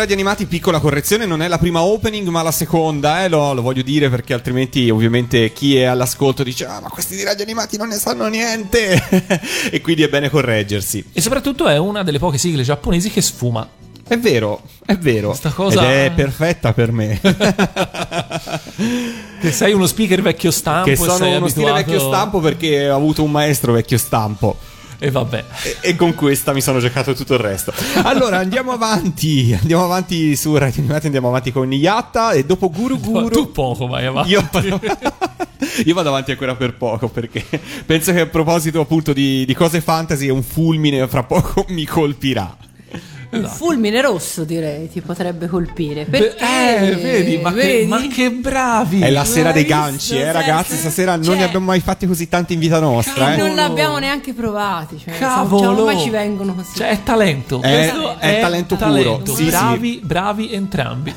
Radio Animati, piccola correzione, non è la prima opening ma la seconda, eh, lo, lo voglio dire perché altrimenti ovviamente chi è all'ascolto dice ah ma questi di Radio Animati non ne sanno niente e quindi è bene correggersi. E soprattutto è una delle poche sigle giapponesi che sfuma. È vero, è vero. Sta cosa- Ed è perfetta per me. Che sei uno speaker vecchio stampo che sono uno stile abituato- vecchio stampo perché ho avuto un maestro vecchio stampo. E vabbè. E, e con questa mi sono giocato tutto il resto. Allora andiamo avanti. Andiamo avanti su Radio Animati. Andiamo avanti con Yatta. E dopo Guru Guru. tu poco vai avanti. Io, io vado avanti ancora per poco perché penso che a proposito appunto di, di cose fantasy un fulmine fra poco mi colpirà. Un fulmine rosso direi ti potrebbe colpire. Beh, Perché? eh, vedi, ma, Che, Vedi? ma che bravi. È la sera dei ganci, eh ragazzi. Stasera non cioè- ne abbiamo mai fatti così tanti in vita nostra. Eh. Non l'abbiamo neanche provati. Cioè, Cavolo. Mai ci vengono così. Cioè, è talento. È- Questo è talento puro. Sì, sì. bravi, bravi entrambi.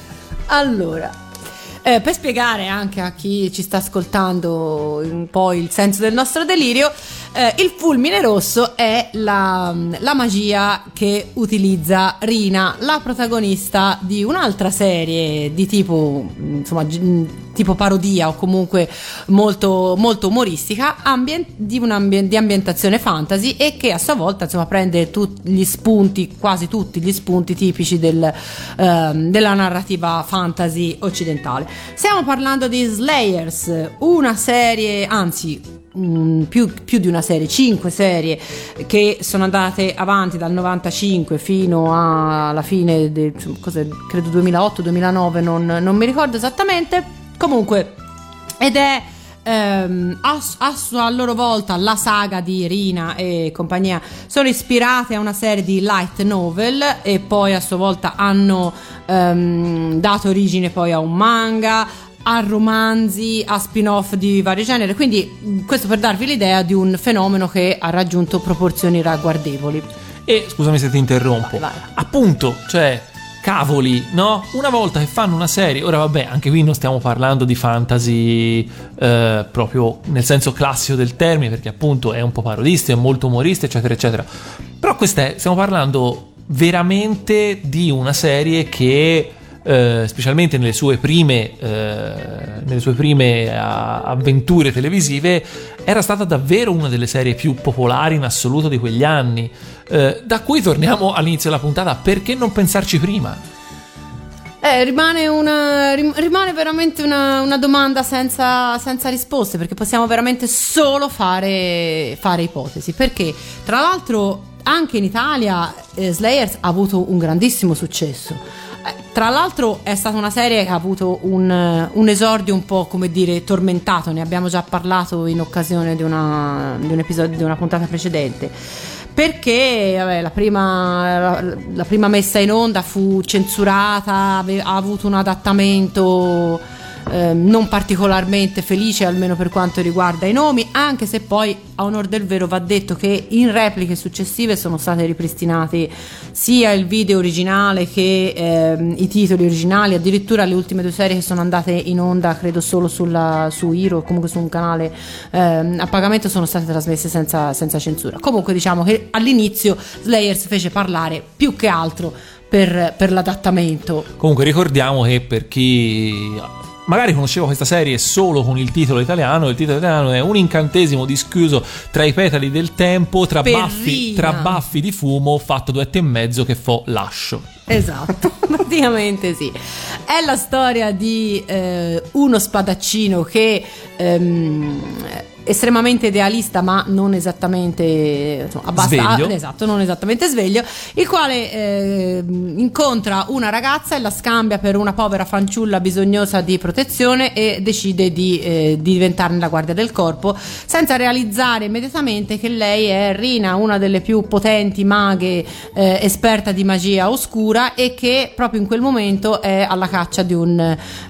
Allora, eh, per spiegare anche a chi ci sta ascoltando un po' il senso del nostro delirio, eh, il fulmine rosso è la, la magia che utilizza Rina, la protagonista di un'altra serie di tipo, insomma, tipo parodia o comunque molto, molto umoristica ambien- di, di ambientazione fantasy e che a sua volta insomma, prende tutti gli spunti, quasi tutti gli spunti tipici del, ehm, della narrativa fantasy occidentale. Stiamo parlando di Slayers, una serie, anzi mm, più, più di una serie, cinque serie che sono andate avanti dal 95 fino alla fine del credo 2008-2009, non, non mi ricordo esattamente. Comunque, ed è ehm, a, a a loro volta la saga di Rina e compagnia sono ispirate a una serie di light novel e poi a sua volta hanno ehm, dato origine poi a un manga a romanzi, a spin-off di vario genere, quindi questo per darvi l'idea di un fenomeno che ha raggiunto proporzioni ragguardevoli. E scusami se ti interrompo. Vai, vai. Appunto, cioè, cavoli, no? Una volta che fanno una serie, ora vabbè, anche qui non stiamo parlando di fantasy eh, proprio nel senso classico del termine, perché appunto è un po' parodista, è molto umorista, eccetera, eccetera. Però questa è, stiamo parlando veramente di una serie che. Eh, specialmente nelle sue prime, eh, nelle sue prime a- avventure televisive, era stata davvero una delle serie più popolari in assoluto di quegli anni. Eh, da cui torniamo all'inizio della puntata, perché non pensarci prima? Eh, rimane, una, rim- rimane veramente una, una domanda senza, senza risposte perché possiamo veramente solo fare, fare ipotesi. Perché tra l'altro anche in Italia eh, Slayers ha avuto un grandissimo successo. Tra l'altro è stata una serie che ha avuto un, un esordio un po' come dire tormentato, ne abbiamo già parlato in occasione di, una, di un episodio di una puntata precedente. Perché vabbè, la, prima, la, la prima messa in onda fu censurata, ave- ha avuto un adattamento ehm, non particolarmente felice, almeno per quanto riguarda i nomi, anche se poi a onor del vero va detto che in repliche successive sono state ripristinati sia il video originale che ehm, i titoli originali, addirittura le ultime due serie che sono andate in onda, credo solo sulla, su Hiro, comunque su un canale ehm, a pagamento, sono state trasmesse senza, senza censura. Comunque diciamo che all'inizio Slayers fece parlare più che altro per, per l'adattamento. Comunque ricordiamo che per chi magari conosceva questa serie solo con il titolo italiano, il titolo italiano è un incantesimo dischiuso tra i petali del tempo, tra, baffi, tra baffi di fumo, fatto duetto e mezzo che fo lascio. Esatto, praticamente sì. È la storia di eh, uno spadaccino che ehm, estremamente idealista, ma non esattamente insomma, ah, esatto, non esattamente sveglio, il quale ehm, incontra una ragazza e la scambia per una povera fanciulla bisognosa di protezione e decide di, eh, di diventarne la guardia del corpo, senza realizzare immediatamente che lei è Rina, una delle più potenti maghe eh, esperta di magia oscura e che proprio in quel momento è alla caccia di un,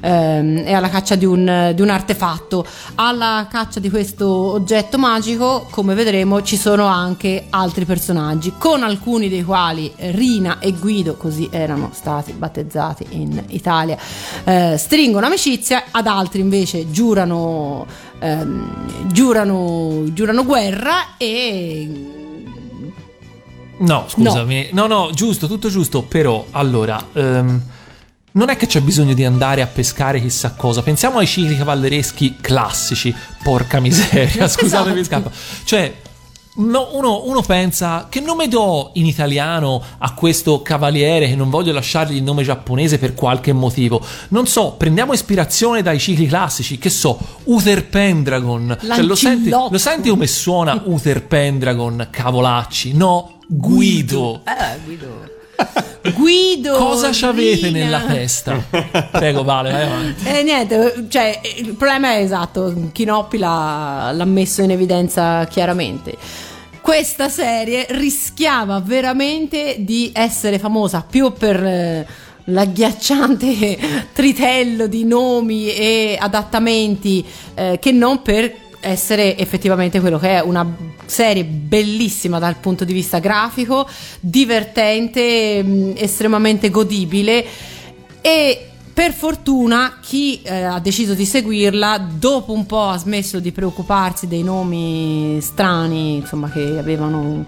ehm, è alla caccia di un, di un artefatto. Alla caccia di questo oggetto magico, come vedremo, ci sono anche altri personaggi, con alcuni dei quali Rina e Guido, così erano stati battezzati in Italia, eh, stringono amicizia, ad altri invece giurano, ehm, giurano, giurano guerra e No, scusami. No, no, giusto, tutto giusto. Però, allora, ehm, non è che c'è bisogno di andare a pescare chissà cosa. Pensiamo ai cicli cavallereschi classici. Porca miseria, scusatemi, Esatto. scappa. Cioè. no, uno, uno pensa che nome do in italiano a questo cavaliere che non voglio lasciargli il nome giapponese per qualche motivo. Non so, prendiamo ispirazione dai cicli classici, che so, Uther Pendragon. Cioè, lo, senti, lo senti come suona Uther Pendragon, cavolacci? No, Guido. Eh, Guido. Guido. Cosa ci avete nella testa? Prego, Vale, vai avanti. Eh, niente, cioè, il problema è esatto, Chinoppi l'ha, l'ha messo in evidenza chiaramente. Questa serie rischiava veramente di essere famosa più per eh, l'agghiacciante tritello di nomi e adattamenti eh, che non per essere effettivamente quello che è una serie bellissima dal punto di vista grafico, divertente, mh, estremamente godibile. E per fortuna chi eh, ha deciso di seguirla dopo un po' ha smesso di preoccuparsi dei nomi strani, insomma che avevano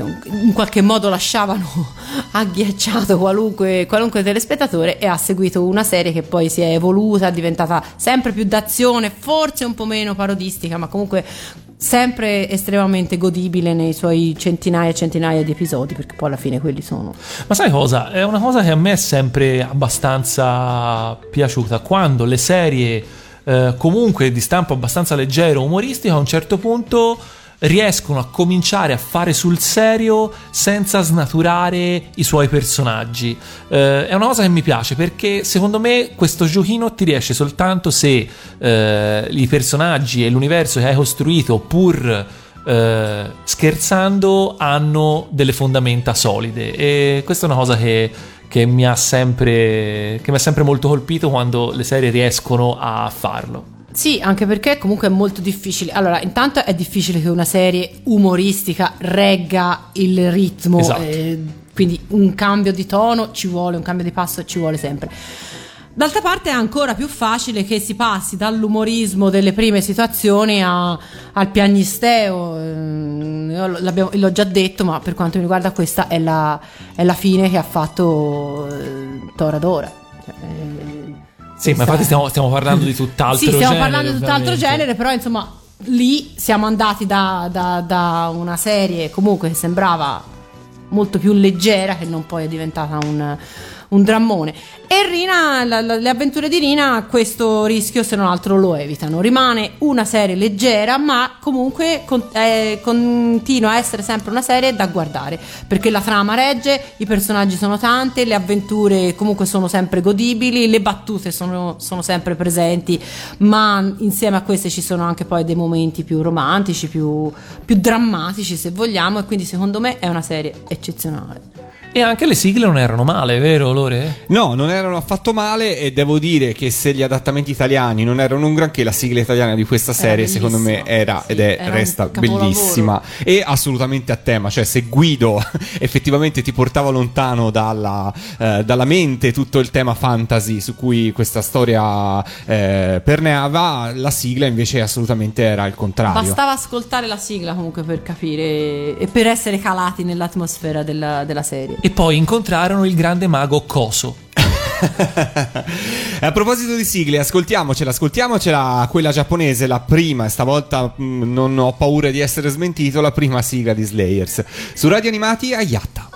in qualche modo lasciavano agghiacciato qualunque, qualunque telespettatore e ha seguito una serie che poi si è evoluta, è diventata sempre più d'azione, forse un po' meno parodistica, ma comunque sempre estremamente godibile nei suoi centinaia e centinaia di episodi, perché poi alla fine quelli sono. Ma sai cosa? È una cosa che a me è sempre abbastanza piaciuta. Quando le serie, eh, comunque di stampo abbastanza leggero, umoristico, a un certo punto riescono a cominciare a fare sul serio senza snaturare i suoi personaggi. Eh, è una cosa che mi piace perché secondo me questo giochino ti riesce soltanto se eh, i personaggi e l'universo che hai costruito pur eh, scherzando hanno delle fondamenta solide e questa è una cosa che, che mi ha sempre che mi ha sempre molto colpito quando le serie riescono a farlo. Sì, anche perché comunque è molto difficile. Allora, intanto è difficile che una serie umoristica regga il ritmo, Esatto. eh, quindi un cambio di tono ci vuole, un cambio di passo ci vuole sempre. D'altra parte è ancora più facile che si passi dall'umorismo delle prime situazioni a- al piagnisteo. ehm, io l'ho già detto, ma per quanto mi riguarda questa è la, è la fine che ha fatto eh, Toradora. Cioè, eh, Sì, ma infatti stiamo, stiamo parlando di tutt'altro sì, stiamo genere, parlando di tutt'altro ovviamente. genere, però insomma lì siamo andati da, da- da una serie comunque che sembrava molto più leggera, che non poi è diventata un, un drammone. E Rina, la- la- le avventure di Rina, questo rischio se non altro lo evitano. Rimane una serie leggera, ma comunque con- eh, continua a essere sempre una serie da guardare, perché la trama regge, i personaggi sono tante, le avventure comunque sono sempre godibili, le battute sono, sono sempre presenti, ma insieme a queste ci sono anche poi dei momenti più romantici, più, più drammatici se vogliamo, e quindi secondo me è una serie eccezionale. E anche le sigle non erano male, vero Lore? No, non erano affatto male e devo dire che se gli adattamenti italiani non erano un granché, la sigla italiana di questa serie secondo me era Sì, ed è era resta bellissima e assolutamente a tema, cioè se Guido effettivamente ti portava lontano dalla, eh, dalla mente tutto il tema fantasy su cui questa storia eh, perneava, la sigla invece assolutamente era il contrario. Bastava ascoltare la sigla comunque per capire e per essere calati nell'atmosfera della, della serie. E poi incontrarono il grande mago Coso. A proposito di sigle, ascoltiamocela, ascoltiamocela quella giapponese, la prima, stavolta mh, non ho paura di essere smentito, la prima sigla di Slayers. Su Radio Animati Ayatta.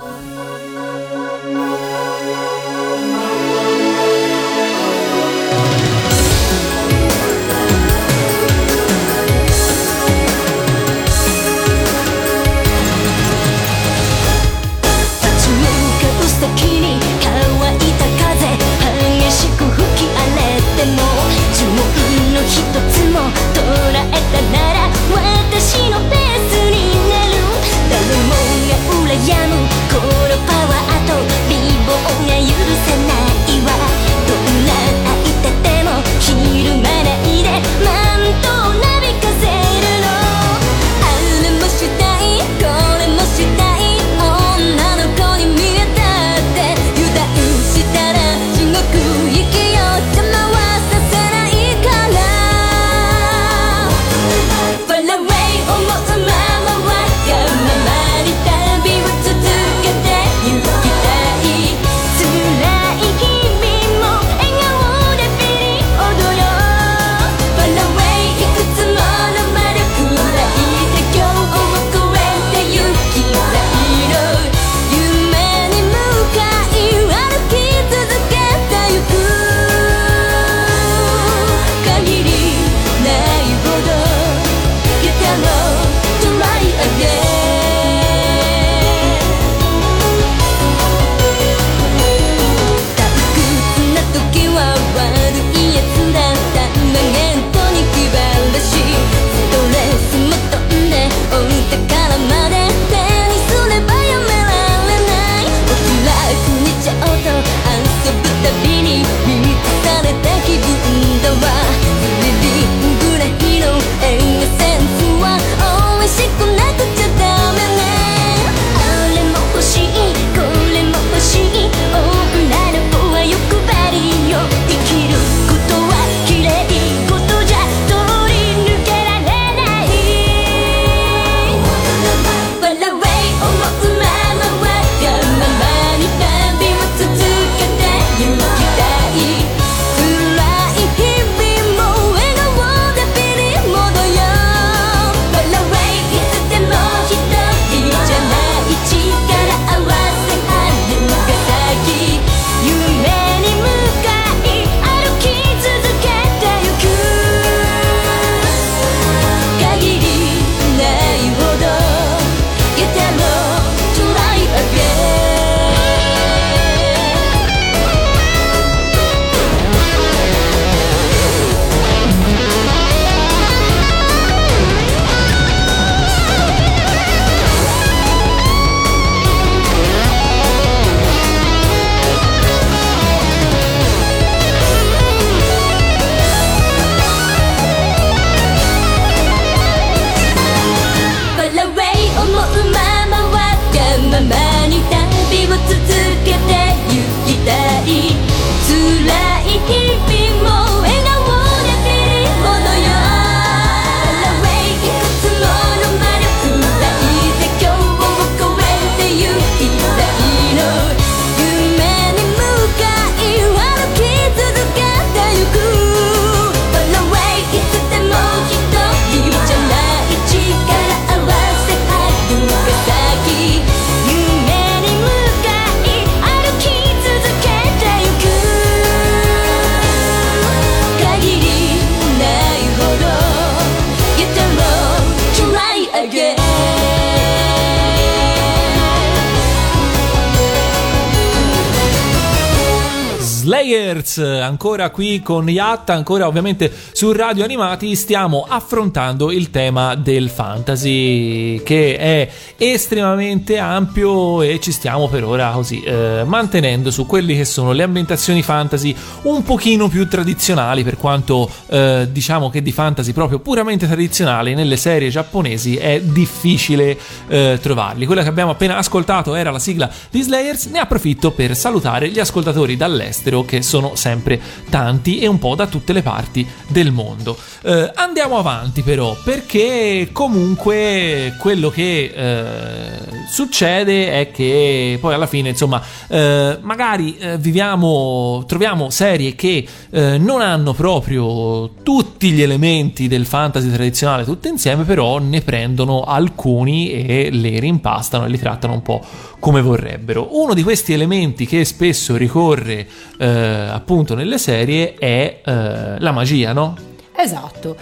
Ancora qui con Yatta, ancora ovviamente su Radio Animati stiamo affrontando il tema del fantasy che è estremamente ampio e ci stiamo per ora così eh, mantenendo su quelli che sono le ambientazioni fantasy un pochino più tradizionali per quanto eh, diciamo che di fantasy proprio puramente tradizionali nelle serie giapponesi è difficile eh, trovarli. Quella che abbiamo appena ascoltato era la sigla di Slayers, ne approfitto per salutare gli ascoltatori dall'estero che sono sempre tanti e un po' da tutte le parti del mondo. Eh, andiamo avanti però perché comunque quello che eh, succede è che poi alla fine insomma eh, magari eh, viviamo troviamo serie che eh, non hanno proprio tutti gli elementi del fantasy tradizionale tutte insieme però ne prendono alcuni e le rimpastano e li trattano un po' come vorrebbero. Uno di questi elementi che spesso ricorre eh, appunto nelle serie è eh, la magia, no? Esatto.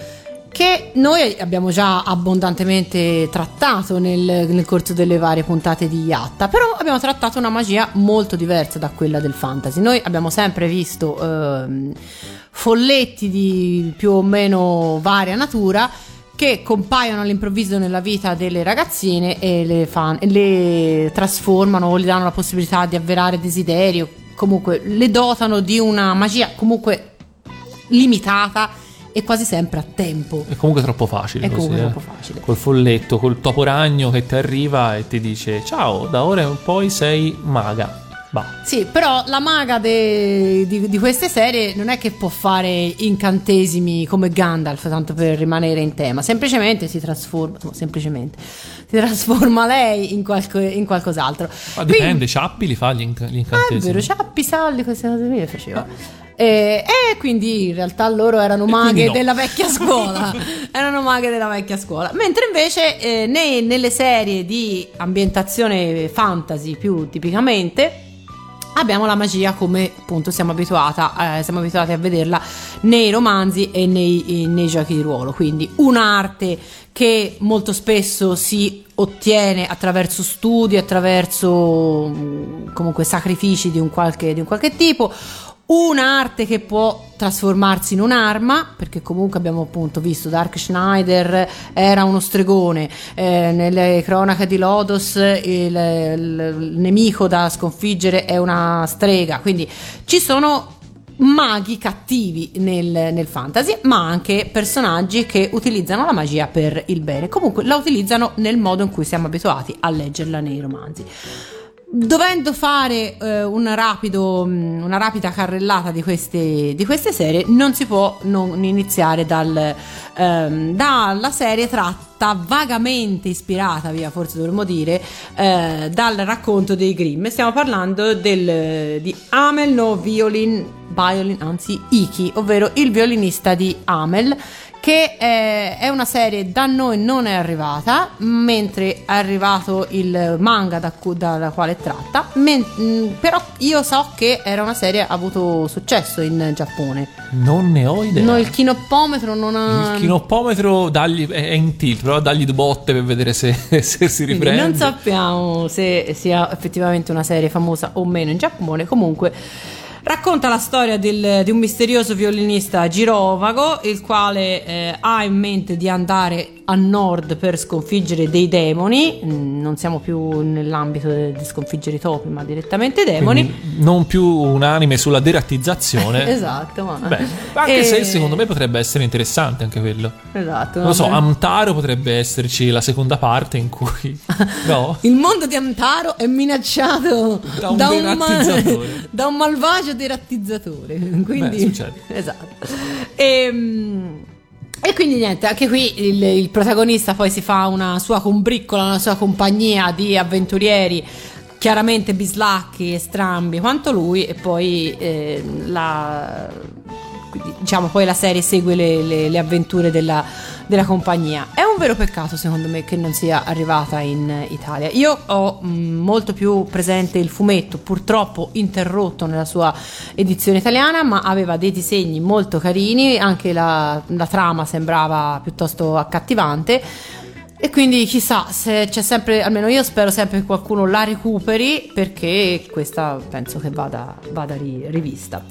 Che noi abbiamo già abbondantemente trattato nel, nel corso delle varie puntate di Yatta, però abbiamo trattato una magia molto diversa da quella del fantasy. Noi abbiamo sempre visto ehm, folletti di più o meno varia natura che compaiono all'improvviso nella vita delle ragazzine e le, fan, e le trasformano o gli danno la possibilità di avverare desiderio, comunque le dotano di una magia comunque limitata e quasi sempre a tempo. È comunque troppo facile. È così, comunque eh. troppo facile. Col folletto, col topo ragno che ti arriva e ti dice ciao, da ora in poi sei maga. Bah. Sì, però la maga de- di, di queste serie non è che può fare incantesimi come Gandalf, tanto per rimanere in tema, semplicemente si trasforma, no, semplicemente, si trasforma lei in, qualco- in qualcos'altro. Ma Quindi- dipende, Ciappi li fa gli, inc- gli Ah, è incantesimi. vero, Ciappi, Salli, queste cose qui le faceva. E, e quindi in realtà loro erano quindi maghe no. della vecchia scuola. erano maghe della vecchia scuola. Mentre invece eh, nei- nelle serie di ambientazione fantasy più tipicamente abbiamo la magia come appunto siamo, abituata, eh, siamo abituati a vederla nei romanzi e nei, eh, nei giochi di ruolo. Quindi un'arte che molto spesso si ottiene attraverso studi, attraverso mm, comunque sacrifici di un qualche, di un qualche tipo. Un'arte che può trasformarsi in un'arma, perché comunque abbiamo appunto visto Dark Schneider era uno stregone, eh, nelle cronache di Lodos il, il- il nemico da sconfiggere è una strega, quindi ci sono maghi cattivi nel, nel fantasy, ma anche personaggi che utilizzano la magia per il bene. Comunque la utilizzano nel modo in cui siamo abituati a leggerla nei romanzi. Dovendo fare eh, un rapido, mh, una rapida carrellata di queste, di queste serie, non si può non iniziare dal, ehm, dalla serie tratta vagamente ispirata, via forse dovremmo dire, eh, dal racconto dei Grimm. Stiamo parlando del, di Amel no Violin, Violin, anzi Iki, ovvero il violinista di Amel che eh, è una serie da noi non è arrivata, mentre è arrivato il manga da cu- dalla quale è tratta, men- mh, però io so che era una serie che ha avuto successo in Giappone. Non ne ho idea. No, il kinoppometro non ha... Il chinoppometro dagli- è in tilt, però dagli due botte per vedere se, se si Quindi riprende. non sappiamo se sia effettivamente una serie famosa o meno in Giappone. Comunque racconta la storia del- di un misterioso violinista girovago, il quale eh, ha in mente di andare a nord per sconfiggere dei demoni. Mm, Non siamo più nell'ambito di sconfiggere i topi, ma direttamente i demoni. Quindi non più un anime sulla derattizzazione. Esatto, ma... Beh, anche E- se secondo me potrebbe essere interessante anche quello. Esatto. Non lo so. Amtaro potrebbe esserci la seconda parte in cui... No? Il mondo di Antaro è minacciato Da un derattizzatore. da un malvagio derattizzatore. Quindi, Beh, succede. Esatto. E, e quindi niente, anche qui il, il protagonista poi si fa una sua combriccola, una sua compagnia di avventurieri. Chiaramente bislacchi e strambi quanto lui, e poi eh, la, diciamo, poi la serie segue le, le- le avventure della, della compagnia. È un vero peccato, secondo me, che non sia arrivata in Italia. Io ho mh, molto più presente il fumetto, purtroppo interrotto nella sua edizione italiana, ma aveva dei disegni molto carini, anche la, la trama sembrava piuttosto accattivante. E quindi chissà se c'è sempre, almeno io spero sempre che qualcuno la recuperi perché questa penso che vada, vada ri- rivista.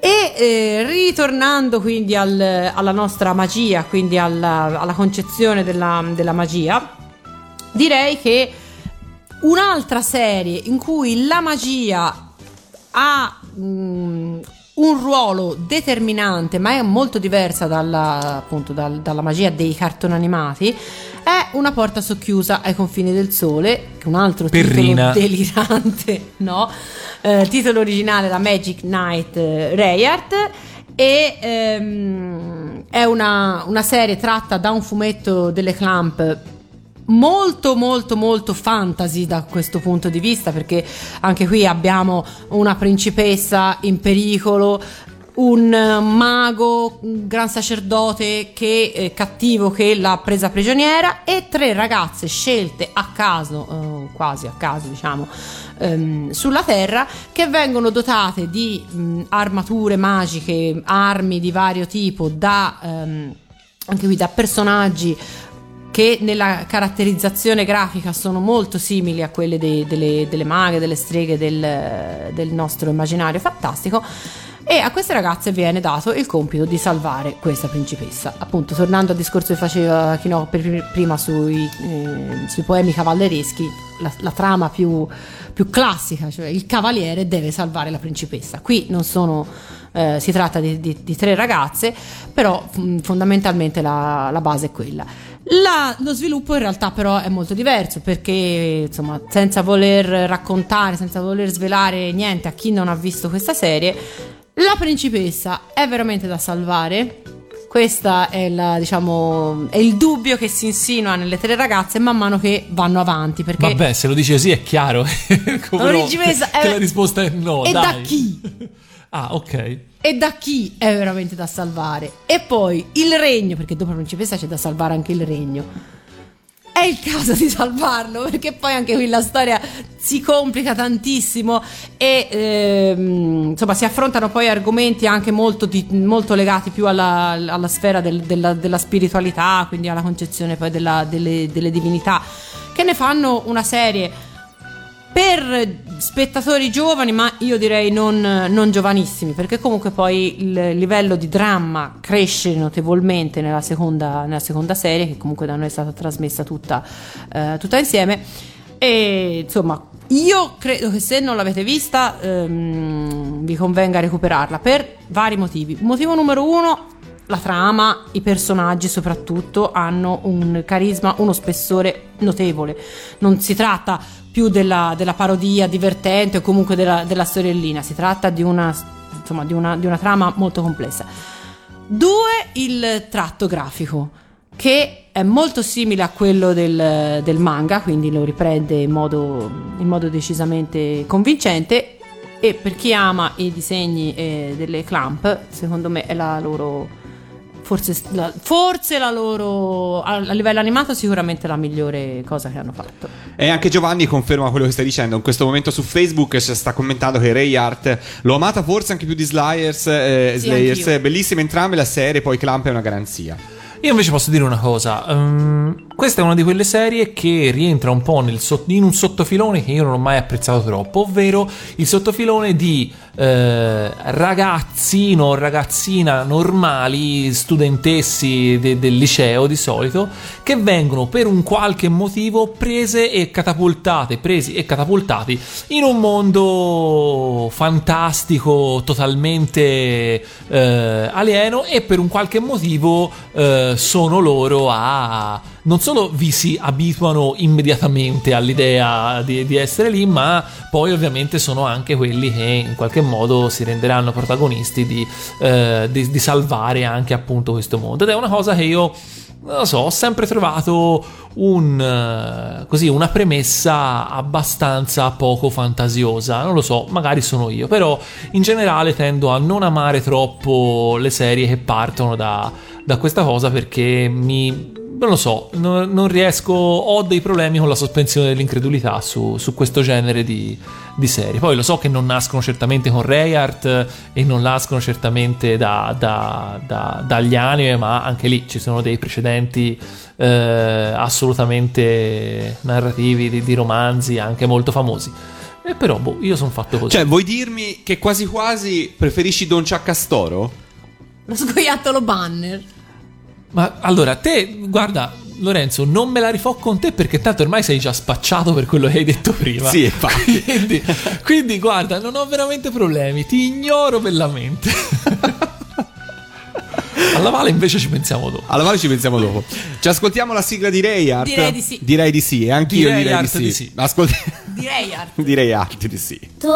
E eh, ritornando quindi al- alla nostra magia, quindi alla, alla concezione della, della magia, direi che un'altra serie in cui la magia ha mm, un ruolo determinante, ma è molto diversa dalla, appunto, dal- dalla magia dei cartoni animati, è Una porta socchiusa ai confini del sole, che è un altro Perrina. titolo delirante, no? Eh, titolo originale La Magic Knight eh, Rayard e ehm, è una, una serie tratta da un fumetto delle Clamp molto molto molto fantasy da questo punto di vista perché anche qui abbiamo una principessa in pericolo un eh, mago, un gran sacerdote che eh, cattivo che l'ha presa prigioniera e tre ragazze scelte a caso, eh, quasi a caso diciamo, ehm, sulla Terra che vengono dotate di mh, armature magiche, armi di vario tipo da ehm, anche qui da personaggi che nella caratterizzazione grafica sono molto simili a quelle dei- delle, delle maghe, delle streghe del, del nostro immaginario fantastico. E a queste ragazze viene dato il compito di salvare questa principessa. Appunto, tornando al discorso che faceva Chino prima sui, eh, sui poemi cavallereschi, la, la trama più, più classica, cioè il cavaliere deve salvare la principessa. Qui non sono eh, si tratta di, di- di tre ragazze, però mm, fondamentalmente la, la base è quella. La- lo sviluppo in realtà però è molto diverso perché insomma senza voler raccontare, senza voler svelare niente a chi non ha visto questa serie, la principessa è veramente da salvare. Questo è, la, diciamo, è il dubbio che si insinua nelle tre ragazze man mano che vanno avanti. Perché Vabbè, se lo dici così è chiaro. Come La no, principessa è- che la risposta è no. E dai. da chi? Ah, ok. e da chi è veramente da salvare. E poi il regno, perché dopo la principessa c'è da salvare anche il regno. È il caso di salvarlo, perché poi anche qui la storia si complica tantissimo e ehm, insomma si affrontano poi argomenti anche molto, di- molto legati più alla, alla sfera del- della, della spiritualità, quindi alla concezione poi della- delle, delle divinità, che ne fanno una serie per spettatori giovani, ma io direi non, non giovanissimi, perché comunque poi il livello di dramma cresce notevolmente nella seconda, nella seconda serie, che comunque da noi è stata trasmessa tutta, eh, tutta insieme. E insomma, io credo che se non l'avete vista, ehm, vi convenga recuperarla per vari motivi. Motivo numero uno. La trama, i personaggi soprattutto hanno un carisma, uno spessore notevole. Non si tratta più della, della parodia divertente o comunque della, della storiellina, si tratta di una, insomma, di, una, di una trama molto complessa. Due, il tratto grafico, che è molto simile a quello del, del manga, quindi lo riprende in modo, in modo decisamente convincente. E per chi ama i disegni eh, delle clamp, secondo me è la loro. Forse la, forse la loro. A, a livello animato, sicuramente la migliore cosa che hanno fatto. E anche Giovanni conferma quello che stai dicendo. In questo momento su Facebook ci sta commentando che Ray Art l'ho amata forse anche più di Slayers. Eh, Sì, Slayers. Bellissime entrambe la serie, poi Clamp è una garanzia. Io invece posso dire una cosa. ehm, questa è una di quelle serie che rientra un po' sot- in un sottofilone che io non ho mai apprezzato troppo, ovvero il sottofilone di eh, ragazzino o ragazzina normali, studentessi de- del liceo di solito, che vengono per un qualche motivo prese e catapultate, presi e catapultati in un mondo fantastico, totalmente eh, alieno e per un qualche motivo eh, sono loro a non solo vi si abituano immediatamente all'idea di, di essere lì, ma poi ovviamente sono anche quelli che in qualche modo si renderanno protagonisti di, eh, di- di salvare anche appunto questo mondo. Ed è una cosa che io non lo so, ho sempre trovato un, eh, così, una premessa abbastanza poco fantasiosa. Non lo so, magari sono io, però in generale tendo a non amare troppo le serie che partono da, da questa cosa perché mi, non lo so, no- non riesco, ho dei problemi con la sospensione dell'incredulità su, su questo genere di, di serie. Poi lo so che non nascono certamente con Rayart e non nascono certamente da- da- da- dagli anime, ma anche lì ci sono dei precedenti eh, assolutamente narrativi di, di romanzi anche molto famosi. E però, boh, io sono fatto così. Cioè, vuoi dirmi che quasi quasi preferisci Don Ciaccastoro? Lo scoiattolo banner. Ma allora, te, guarda, Lorenzo, non me la rifò con te perché tanto ormai sei già spacciato per quello che hai detto prima. Sì, infatti. Quindi, quindi, guarda, non ho veramente problemi, ti ignoro bellamente. Alla Vale invece ci pensiamo dopo. Alla Vale ci pensiamo dopo. Ci ascoltiamo la sigla di Rayart? Direi di sì. Direi di sì, e anch'io Direi direi, di di sì. sì. Ascolti- Direi art. direi art di sì. 止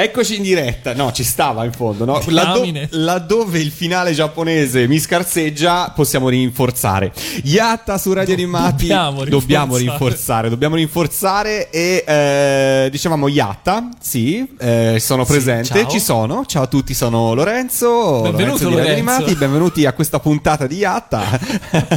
Eccoci in diretta. No, ci stava in fondo, no? Laddo- Diamine. laddove il finale giapponese mi scarseggia, possiamo rinforzare. Yatta su Radio Animati. dobbiamo dobbiamo rinforzare. Dobbiamo rinforzare. E eh, dicevamo Yatta, sì, eh, sono Sì, presente. ciao. Ci sono. Ciao a tutti, sono Lorenzo. Benvenuto, Radio Lorenzo. Animati. Benvenuti a questa puntata di Yatta.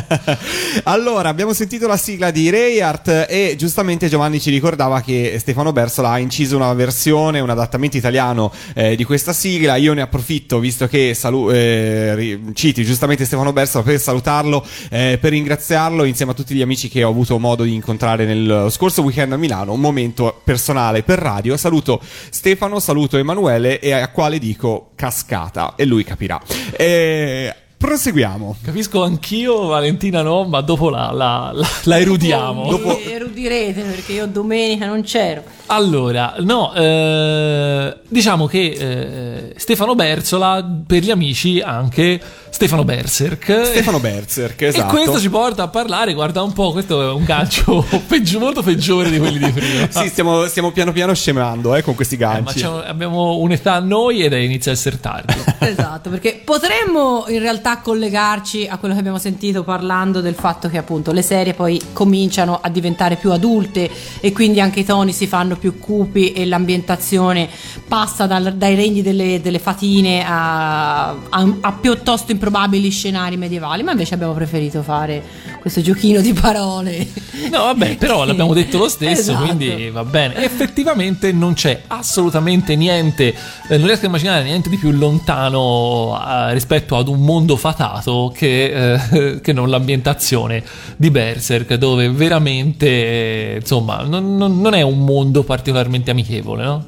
allora, abbiamo sentito la sigla di Rayart e giustamente Giovanni ci ricordava che Stefano Bersola ha inciso una versione, un adattamento italiano eh, di questa sigla. Io ne approfitto, visto che salu- eh, citi giustamente Stefano Bersola, per salutarlo, eh, per ringraziarlo insieme a tutti gli amici che ho avuto modo di incontrare nel scorso weekend a Milano. Un momento personale per radio. Saluto Stefano, saluto Emanuele e a quale dico cascata e lui capirà. Eh, proseguiamo. Capisco anch'io, Valentina no, ma dopo la, la, la- la erudiamo. Dopo... Erudirete perché io domenica non c'ero. Allora, no, eh, diciamo che eh, Stefano Berzola, per gli amici anche Stefano Berserk. Stefano Berserk, E esatto. questo ci porta a parlare, guarda un po', questo è un gancio peggio- molto peggiore di quelli di prima. Sì, stiamo, stiamo piano piano scemando eh, con questi Eh, ma ganci. c'è- abbiamo un'età noi ed è inizia a essere tardi. Esatto, perché potremmo in realtà collegarci a quello che abbiamo sentito parlando del fatto che appunto le serie poi cominciano a diventare più adulte e quindi anche i toni si fanno più cupi e l'ambientazione passa dal- dai regni delle, delle fatine a, a- a piuttosto improbabili scenari medievali, ma invece abbiamo preferito fare questo giochino di parole. No, vabbè, però l'abbiamo detto lo stesso, Esatto. quindi va bene. Effettivamente non c'è assolutamente niente, eh, non riesco a immaginare niente di più lontano eh, rispetto ad un mondo fatato che, eh, che non l'ambientazione di Berserk, dove veramente, eh, insomma, non, non- è un mondo particolarmente amichevole, no?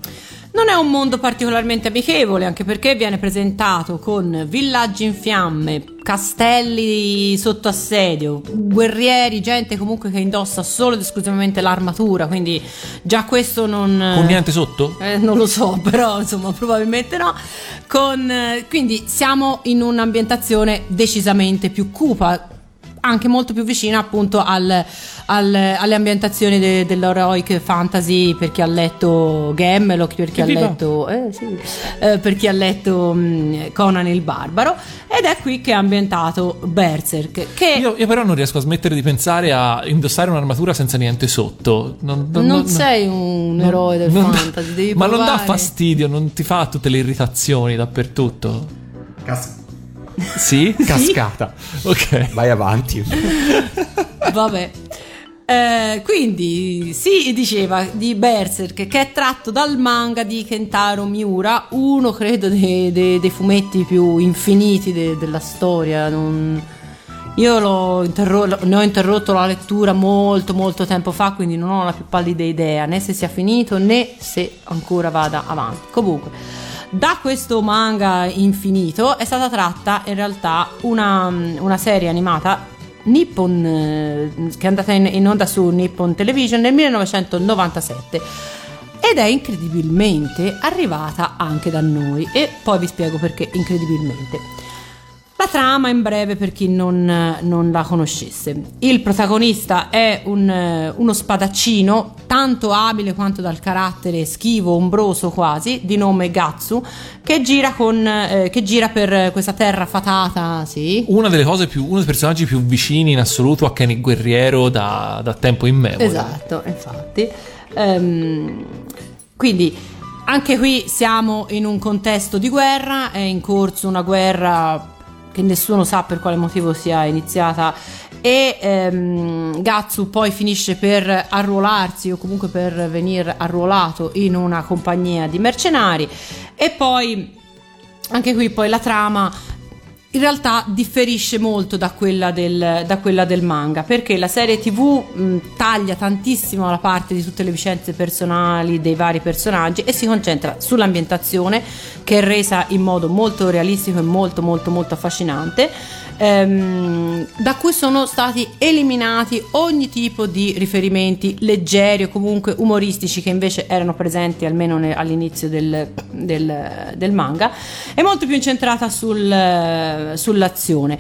Non è un mondo particolarmente amichevole, anche perché viene presentato con villaggi in fiamme, castelli sotto assedio, guerrieri, gente comunque che indossa solo ed esclusivamente l'armatura, quindi già questo non... Con niente sotto? Eh, non lo so, però insomma, probabilmente no. Con, eh, quindi siamo in un'ambientazione decisamente più cupa, anche molto più vicina appunto al- al- alle ambientazioni de- dell'heroic fantasy per chi ha letto Gammelok, per chi ha letto, eh, sì, eh, per chi ha letto mh, Conan il Barbaro ed è qui che è ambientato Berserk che Io, io però non riesco a smettere di pensare a indossare un'armatura senza niente sotto. Non, non- non non- sei un non- eroe del fantasy, devi ma non dà provare. fastidio, non ti fa tutte le irritazioni dappertutto. Cas- Sì? cascata. ok. Vai avanti. Vabbè. Eh, quindi si diceva di Berserk che è tratto dal manga di Kentaro Miura, uno credo dei, dei- dei fumetti più infiniti de- della storia. non- Io l'ho interro- ne ho interrotto la lettura molto molto tempo fa, quindi non ho la più pallida idea né se sia finito né se ancora vada avanti. Comunque, da questo manga infinito è stata tratta in realtà una, una serie animata Nippon eh, che è andata in, in onda su Nippon Television nel 1997 ed è incredibilmente arrivata anche da noi e poi vi spiego perché incredibilmente. La trama in breve per chi non, non la conoscesse. Il protagonista è un, uno spadaccino tanto abile quanto dal carattere schivo, ombroso quasi, di nome Gatsu, che gira, con, eh, che gira per questa terra fatata, sì, Una delle cose più, uno dei personaggi più vicini in assoluto a Kenny Guerriero da, da tempo immemore. Esatto, infatti. Ehm, quindi anche qui siamo in un contesto di guerra, è in corso una guerra che nessuno sa per quale motivo sia iniziata. E ehm, Gatsu poi finisce per arruolarsi o comunque per venire arruolato in una compagnia di mercenari. E poi anche qui poi la trama in realtà differisce molto da quella del, da quella del manga perché la serie tv mh, taglia tantissimo la parte di tutte le vicende personali dei vari personaggi e si concentra sull'ambientazione che è resa in modo molto realistico e molto molto molto affascinante ehm, da cui sono stati eliminati ogni tipo di riferimenti leggeri o comunque umoristici che invece erano presenti almeno ne- all'inizio del, del- del manga è molto più incentrata sul- sull'azione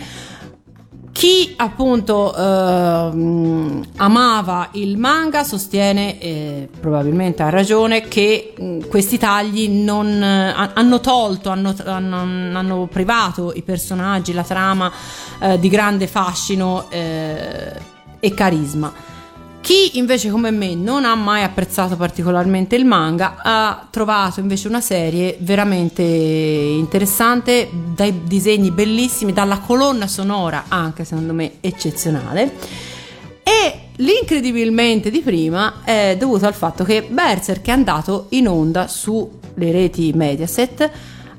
chi appunto ehm, amava il manga sostiene, eh, probabilmente ha ragione, che mh, questi tagli non, eh, hanno tolto, hanno, hanno- hanno privato i personaggi, la trama eh, di grande fascino eh, e carisma. Chi invece come me non ha mai apprezzato particolarmente il manga ha trovato invece una serie veramente interessante, dai disegni bellissimi, dalla colonna sonora anche secondo me eccezionale. E l'incredibilmente di prima è dovuto al fatto che Berserk è andato in onda sulle reti Mediaset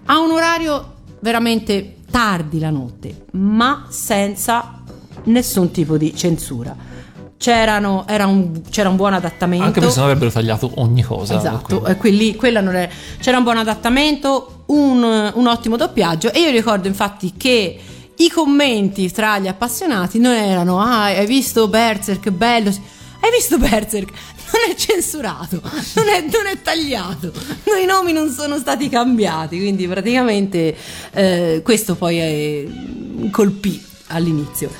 a un orario veramente tardi la notte, ma senza nessun tipo di censura. C'erano, era un, c'era un buon adattamento. Anche perché sennò avrebbero tagliato ogni cosa. Esatto, quelli- quella non è- c'era un buon adattamento, un, un ottimo doppiaggio e io ricordo infatti che i commenti tra gli appassionati non erano ah hai visto Berserk? Bello hai visto Berserk? Non è censurato non è, non è tagliato. No, i nomi non sono stati cambiati quindi praticamente eh, questo poi è, colpì all'inizio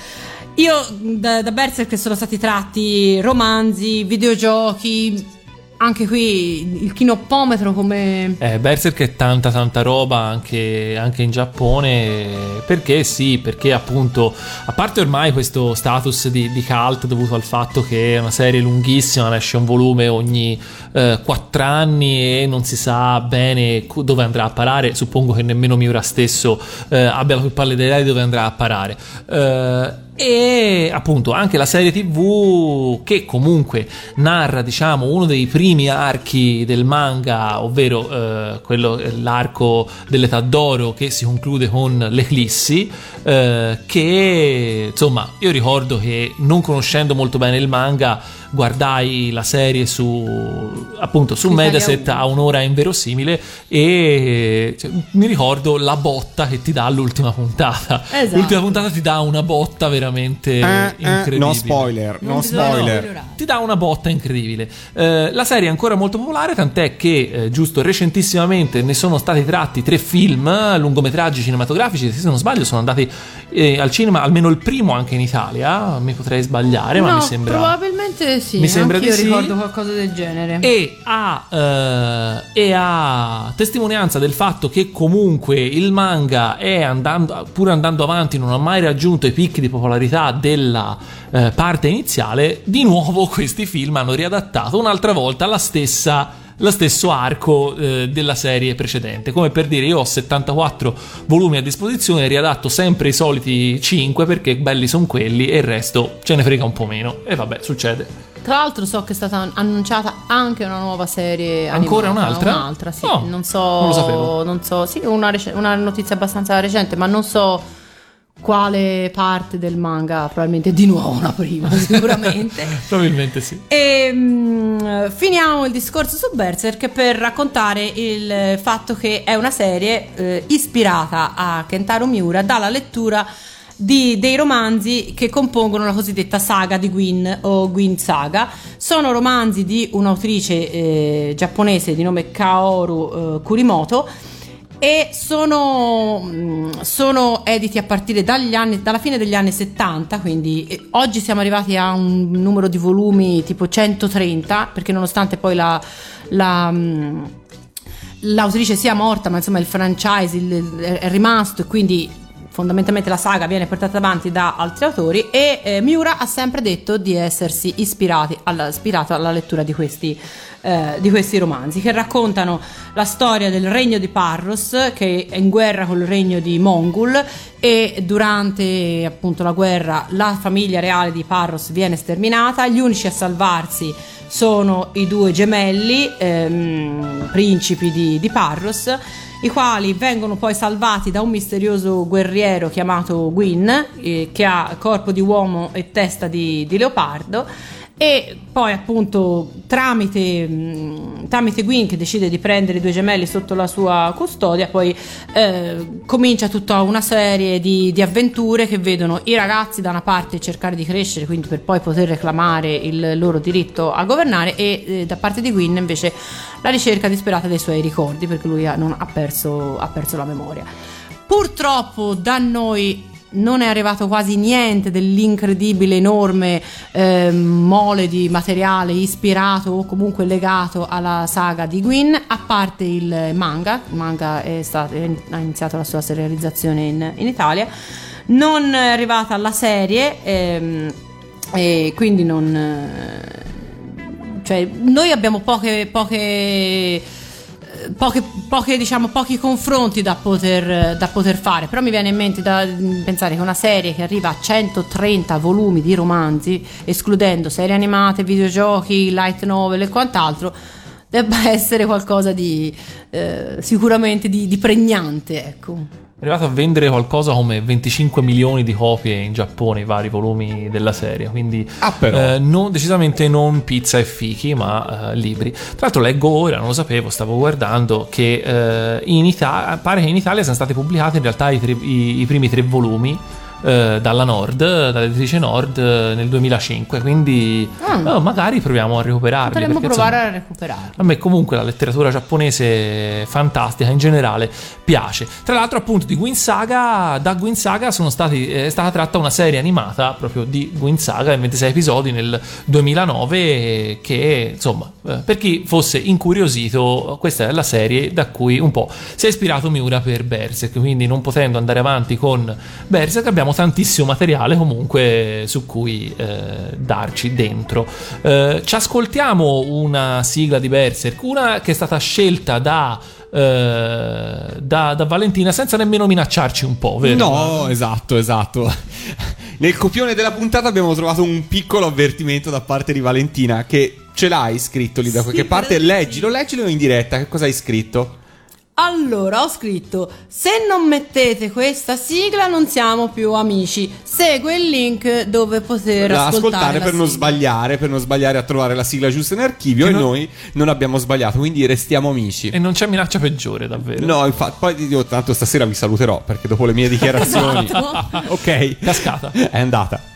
io da, da Berserk sono stati tratti romanzi, videogiochi, anche qui il kinoppometro come... Eh, Berserk è tanta tanta roba anche, anche in Giappone perché sì, perché appunto a parte ormai questo status di, di cult dovuto al fatto che è una serie lunghissima, esce un volume ogni eh, 4 anni e non si sa bene dove andrà a parare, suppongo che nemmeno Miura stesso eh, abbia più pallida idea di dove andrà a parare. Eh, e appunto anche la serie tv che comunque narra diciamo uno dei primi archi del manga ovvero eh, quello l'arco dell'età d'oro che si conclude con l'eclissi eh, che insomma io ricordo che non conoscendo molto bene il manga guardai la serie su appunto su Mediaset a un'ora inverosimile e cioè, mi ricordo la botta che ti dà l'ultima puntata Esatto. l'ultima puntata ti dà una botta veramente Eh, eh, incredibile no spoiler, Non no spoiler. spoilerare. ti dà una botta incredibile. Eh, la serie è ancora molto popolare, tant'è che eh, giusto recentissimamente ne sono stati tratti tre film, eh, lungometraggi cinematografici, se non sbaglio sono andati eh, al cinema, almeno il primo anche in Italia, mi potrei sbagliare, ma no, mi sembra... probabilmente sì, mi sembra di sì. ricordo qualcosa del genere. E a, eh, e a testimonianza del fatto che comunque il manga è andando, pur andando avanti, non ha mai raggiunto i picchi di popolarità della eh, parte iniziale, di nuovo questi film hanno riadattato un'altra volta la stessa. Lo stesso arco eh, della serie precedente, come per dire, io ho 74 volumi a disposizione, riadatto sempre i soliti 5 perché belli sono quelli e il resto ce ne frega un po' meno. E vabbè, succede. Tra l'altro so che è stata annunciata anche una nuova serie Ancora animata, un'altra? Un'altra, sì. Oh, non so, non lo sapevo. non so, sì, una, rec- una notizia abbastanza recente, ma non so quale parte del manga, probabilmente di nuovo la prima, sicuramente. Probabilmente sì. E mm, finiamo il discorso su Berserk per raccontare il fatto che è una serie eh, ispirata a Kentaro Miura dalla lettura di- dei romanzi che compongono la cosiddetta saga di Gwyn o Gwyn Saga. Sono romanzi di un'autrice eh, giapponese di nome Kaoru eh, Kurimoto e sono, mm, sono editi a partire anni, dalla fine degli anni 70, quindi eh, oggi siamo arrivati a un numero di volumi tipo 130, perché nonostante poi la, la, mm, l'autrice sia morta, ma insomma il franchise è rimasto e quindi fondamentalmente la saga viene portata avanti da altri autori e eh, Miura ha sempre detto di essersi ispirati alla, ispirato alla lettura di questi, eh, di questi romanzi che raccontano la storia del regno di Parros che è in guerra col regno di Mongol e durante appunto la guerra la famiglia reale di Parros viene sterminata, gli unici a salvarsi sono i due gemelli ehm, principi di, di Parros i quali vengono poi salvati da un misterioso guerriero chiamato Gwyn, eh, che ha corpo di uomo e testa di, di leopardo. E poi, appunto, tramite, tramite Gwyn, che decide di prendere i due gemelli sotto la sua custodia, poi eh, comincia tutta una serie di, di avventure che vedono i ragazzi da una parte cercare di crescere, quindi per poi poter reclamare il loro diritto a governare, e eh, da parte di Gwyn invece la ricerca disperata dei suoi ricordi, perché lui ha, non- ha perso, ha perso la memoria. Purtroppo da noi non è arrivato quasi niente dell'incredibile, enorme eh, mole di materiale ispirato o comunque legato alla saga di Gwyn, a parte il manga, il manga è stato, ha iniziato la sua serializzazione in, in Italia, non è arrivata alla serie ehm, e quindi non... eh, cioè, noi abbiamo poche, poche poche, poche, diciamo, pochi confronti da poter, da poter, fare, però mi viene in mente da pensare che una serie che arriva a 130 volumi di romanzi, escludendo serie animate, videogiochi, light novel e quant'altro, debba essere qualcosa di eh, sicuramente di, di pregnante, ecco. È arrivato a vendere qualcosa come 25 milioni di copie in Giappone, i vari volumi della serie. Quindi, ah, eh, non, decisamente non pizza e fichi, ma eh, libri. Tra l'altro, leggo ora, non lo sapevo, stavo guardando che eh, in Italia, pare che in Italia siano stati pubblicati in realtà i, tre, i, i primi tre volumi eh, dalla Nord, dall'editrice Nord eh, nel 2005, quindi mm. oh, magari proviamo a recuperarli. Potremmo provare insomma, a recuperarli. A me comunque la letteratura giapponese fantastica in generale piace. Tra l'altro appunto di Gwyn Saga, da Gwyn Saga stati, è stata tratta una serie animata proprio di Gwyn Saga in 26 episodi nel 2009 che insomma per chi fosse incuriosito questa è la serie da cui un po' si è ispirato Miura per Berserk, quindi non potendo andare avanti con Berserk abbiamo tantissimo materiale comunque su cui eh, darci dentro. Eh, ci ascoltiamo una sigla di Berserk, una che è stata scelta da eh, da, da, Valentina senza nemmeno minacciarci un po', vero? No, esatto, esatto. Nel copione della puntata abbiamo trovato un piccolo avvertimento da parte di Valentina che ce l'hai scritto lì da qualche sì, parte. Leggilo, leggilo in diretta. Che cosa hai scritto? Allora ho scritto: Se non mettete questa sigla, non siamo più amici. Segue il link dove poter ascoltare, ascoltare per non sbagliare, per non sbagliare a trovare la sigla giusta in archivio. Che e non... noi non abbiamo sbagliato, quindi restiamo amici. E non c'è minaccia peggiore, davvero. No, infatti, poi io tanto stasera vi saluterò perché dopo le mie dichiarazioni. esatto. ok, cascata. È andata.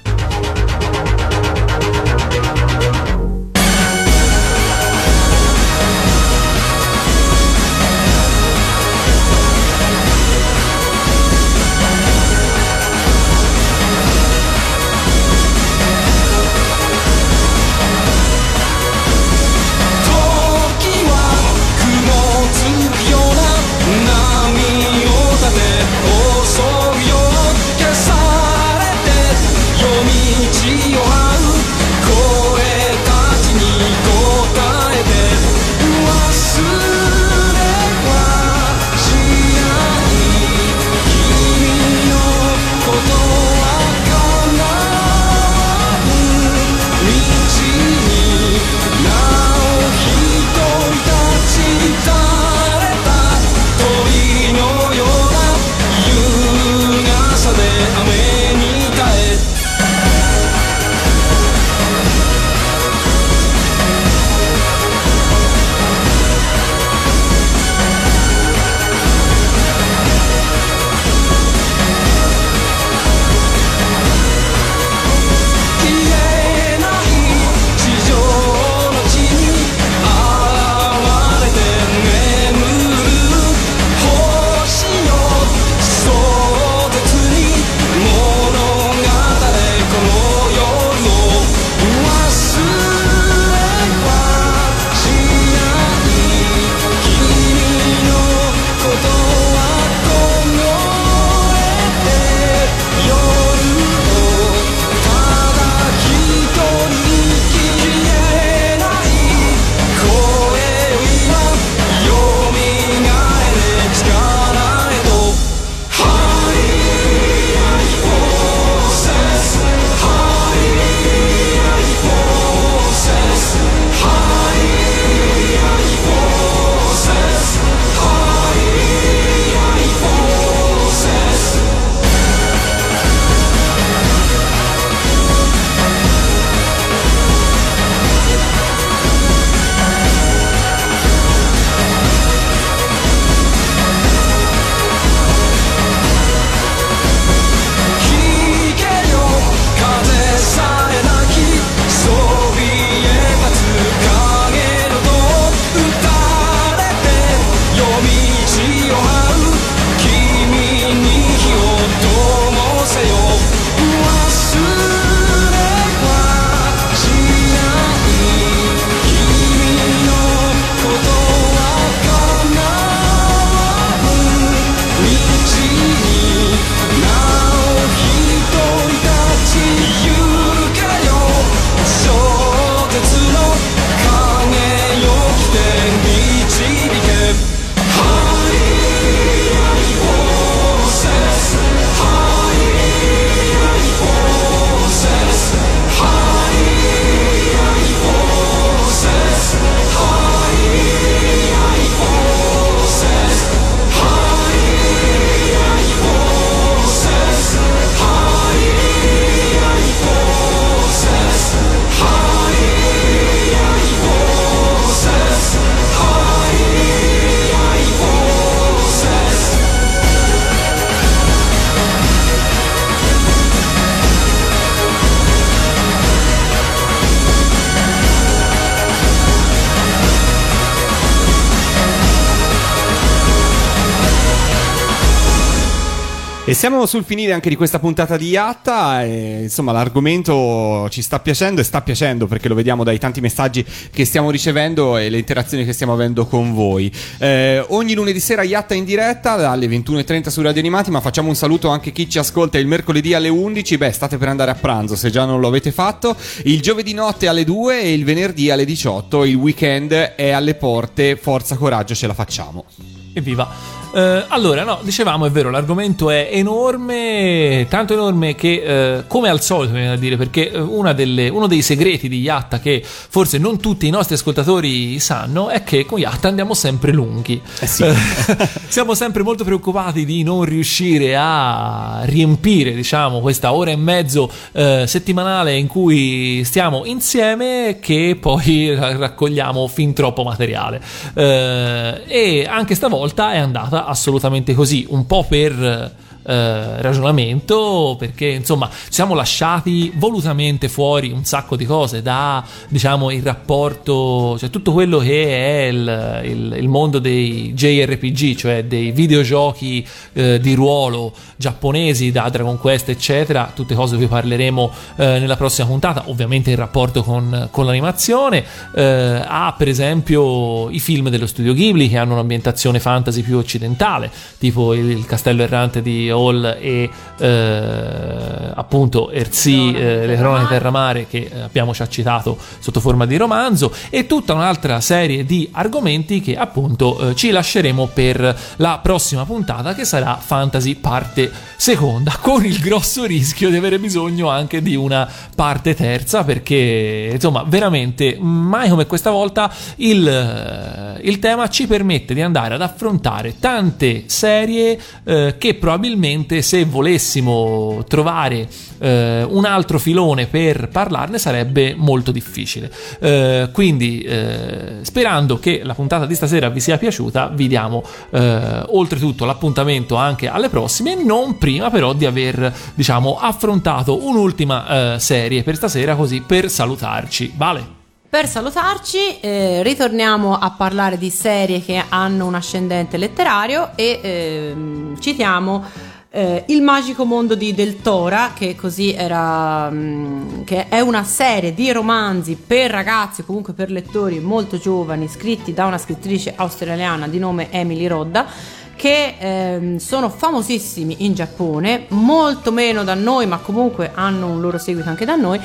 Siamo sul finire anche di questa puntata di Yatta. E, insomma, l'argomento ci sta piacendo e sta piacendo perché lo vediamo dai tanti messaggi che stiamo ricevendo e le interazioni che stiamo avendo con voi. Eh, ogni lunedì sera Yatta in diretta dalle 21.30 su Radio Animati. Ma facciamo un saluto anche a chi ci ascolta il mercoledì alle 11. Beh, state per andare a pranzo se già non lo avete fatto. Il giovedì notte alle 2 e il venerdì alle 18. Il weekend è alle porte. Forza, coraggio, ce la facciamo. Evviva! Eh, allora, no, dicevamo, è vero, l'argomento è enorme, tanto enorme che, eh, come al solito, viene da dire, perché eh, delle, uno dei segreti di Yatta che forse non tutti i nostri ascoltatori sanno è che con Yatta andiamo sempre lunghi. Eh sì. siamo sempre molto preoccupati di non riuscire a riempire, diciamo, questa ora e mezzo eh, settimanale in cui stiamo insieme che poi raccogliamo fin troppo materiale. Eh, e anche stavolta è andata assolutamente così, un po' per eh, ragionamento perché insomma ci siamo lasciati volutamente fuori un sacco di cose da diciamo il rapporto cioè tutto quello che è il, il, il mondo dei JRPG cioè dei videogiochi eh, di ruolo giapponesi da Dragon Quest eccetera. Tutte cose di cui parleremo eh, nella prossima puntata. Ovviamente in rapporto con, con l'animazione eh, ha per esempio i film dello studio Ghibli che hanno un'ambientazione fantasy più occidentale tipo il, il castello errante di Hall e eh, appunto Erzi, eh, Le cronache Terramare che eh, abbiamo già citato sotto forma di romanzo e tutta un'altra serie di argomenti che appunto eh, ci lasceremo per la prossima puntata che sarà Fantasy parte seconda con il grosso rischio di avere bisogno anche di una parte terza perché insomma veramente mai come questa volta il, eh, il tema ci permette di andare ad affrontare tante serie eh, che probabilmente probabilmente se volessimo trovare eh, un altro filone per parlarne sarebbe molto difficile. Eh, quindi eh, sperando che la puntata di stasera vi sia piaciuta, vi diamo eh, oltretutto l'appuntamento anche alle prossime, non prima però di aver diciamo affrontato un'ultima eh, serie per stasera così per salutarci. Vale. Per salutarci, eh, ritorniamo a parlare di serie che hanno un ascendente letterario e ehm, citiamo eh, Il magico mondo di Del Tora, che così era, mh, mm, che è una serie di romanzi per ragazzi comunque per lettori molto giovani, scritti da una scrittrice australiana di nome Emily Rodda che ehm, sono famosissimi in Giappone, molto meno da noi, ma comunque hanno un loro seguito anche da noi.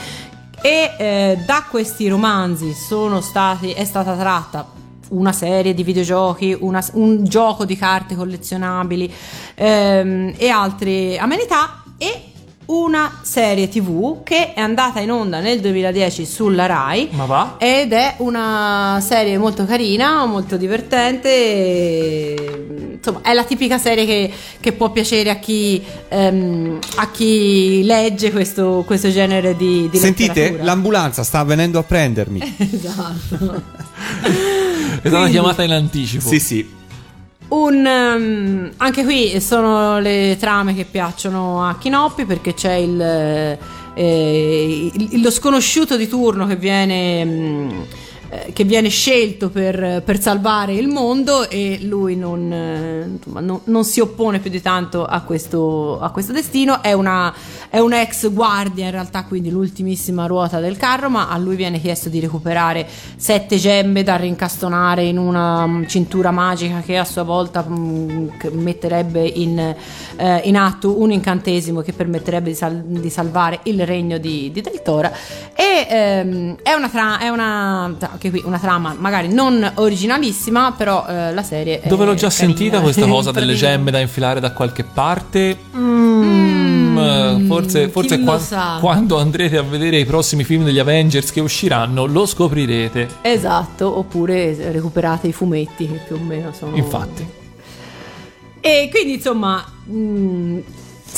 E eh, da questi romanzi stati, è stata tratta una serie di videogiochi, una, un gioco di carte collezionabili ehm, e altre amenità e una serie tv che è andata in onda nel 2010 sulla Rai Ma va? ed è una serie molto carina, molto divertente e, insomma è la tipica serie che, che può piacere a chi, um, a chi legge questo, questo, genere di, di Sentite, letteratura. l'ambulanza sta venendo a prendermi. Esatto. È una chiamata in anticipo. Sì sì un, um, anche qui sono le trame che piacciono a Chinoppi perché c'è il, eh, il, lo sconosciuto di turno che viene, um, che viene scelto per, per, salvare il mondo e lui non, eh, non, non, si oppone più di tanto a questo, a questo destino. È una è un ex guardia in realtà, quindi l'ultimissima ruota del carro, ma a lui viene chiesto di recuperare sette gemme da rincastonare in una mm, cintura magica che a sua volta mh, mm, metterebbe in, eh, in, atto un incantesimo che permetterebbe di, sal- di salvare il regno di, di Del Tora. E ehm, è, una, tra- è una, qui, una, trama magari non originalissima, però eh, la serie... Dove l'ho già carina. sentita questa cosa delle gemme da infilare da qualche parte? Mm, mm, forse forse, forse qua, quando andrete a vedere i prossimi film degli Avengers che usciranno lo scoprirete. Esatto, oppure recuperate i fumetti che più o meno sono... Infatti. E quindi insomma... Mh, mm,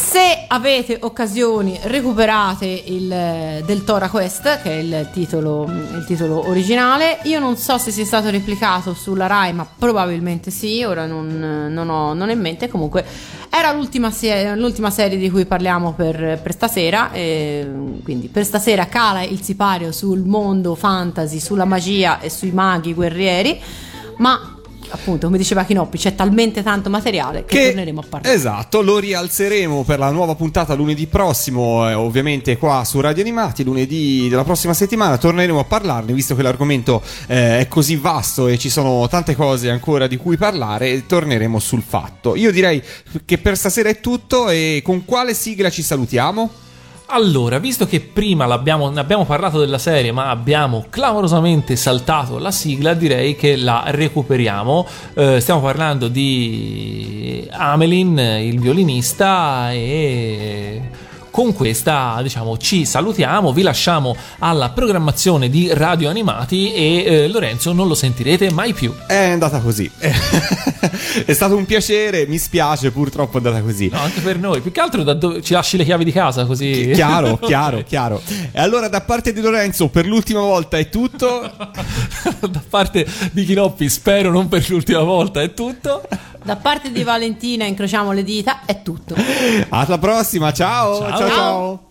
se avete occasioni, recuperate il Del Tora Quest, che è il titolo, il titolo, originale. Io non so se sia stato replicato sulla Rai, ma probabilmente sì. Ora non, non ho non in mente. Comunque, era l'ultima, se- l'ultima serie di cui parliamo per, per stasera. quindi, per stasera cala il sipario sul mondo fantasy, sulla magia e sui maghi guerrieri. Ma appunto, come diceva Kinoppi, c'è talmente tanto materiale che, torneremo a parlare. Esatto, lo rialzeremo per la nuova puntata lunedì prossimo, eh, ovviamente qua su Radio Animati, lunedì della prossima settimana torneremo a parlarne, visto che l'argomento eh, è così vasto e ci sono tante cose ancora di cui parlare, torneremo sul fatto. Io direi che per stasera è tutto e con quale sigla ci salutiamo? Allora, visto che prima ne abbiamo parlato della serie, ma abbiamo clamorosamente saltato la sigla, direi che la recuperiamo. Eh, stiamo parlando di Amelin, il violinista, e con questa diciamo ci salutiamo, vi lasciamo alla programmazione di Radio Animati e eh, Lorenzo non lo sentirete mai più. È andata così. è stato un piacere, mi spiace, purtroppo è andata così. No, anche per noi. Più che altro da dove ci lasci le chiavi di casa così. Chiaro, chiaro, chiaro. E allora da parte di Lorenzo per l'ultima volta è tutto. da parte di Chinoppi spero non per l'ultima volta è tutto. Da parte di Valentina incrociamo le dita, è tutto. Alla prossima, ciao. Ciao. ciao. Ciao. Como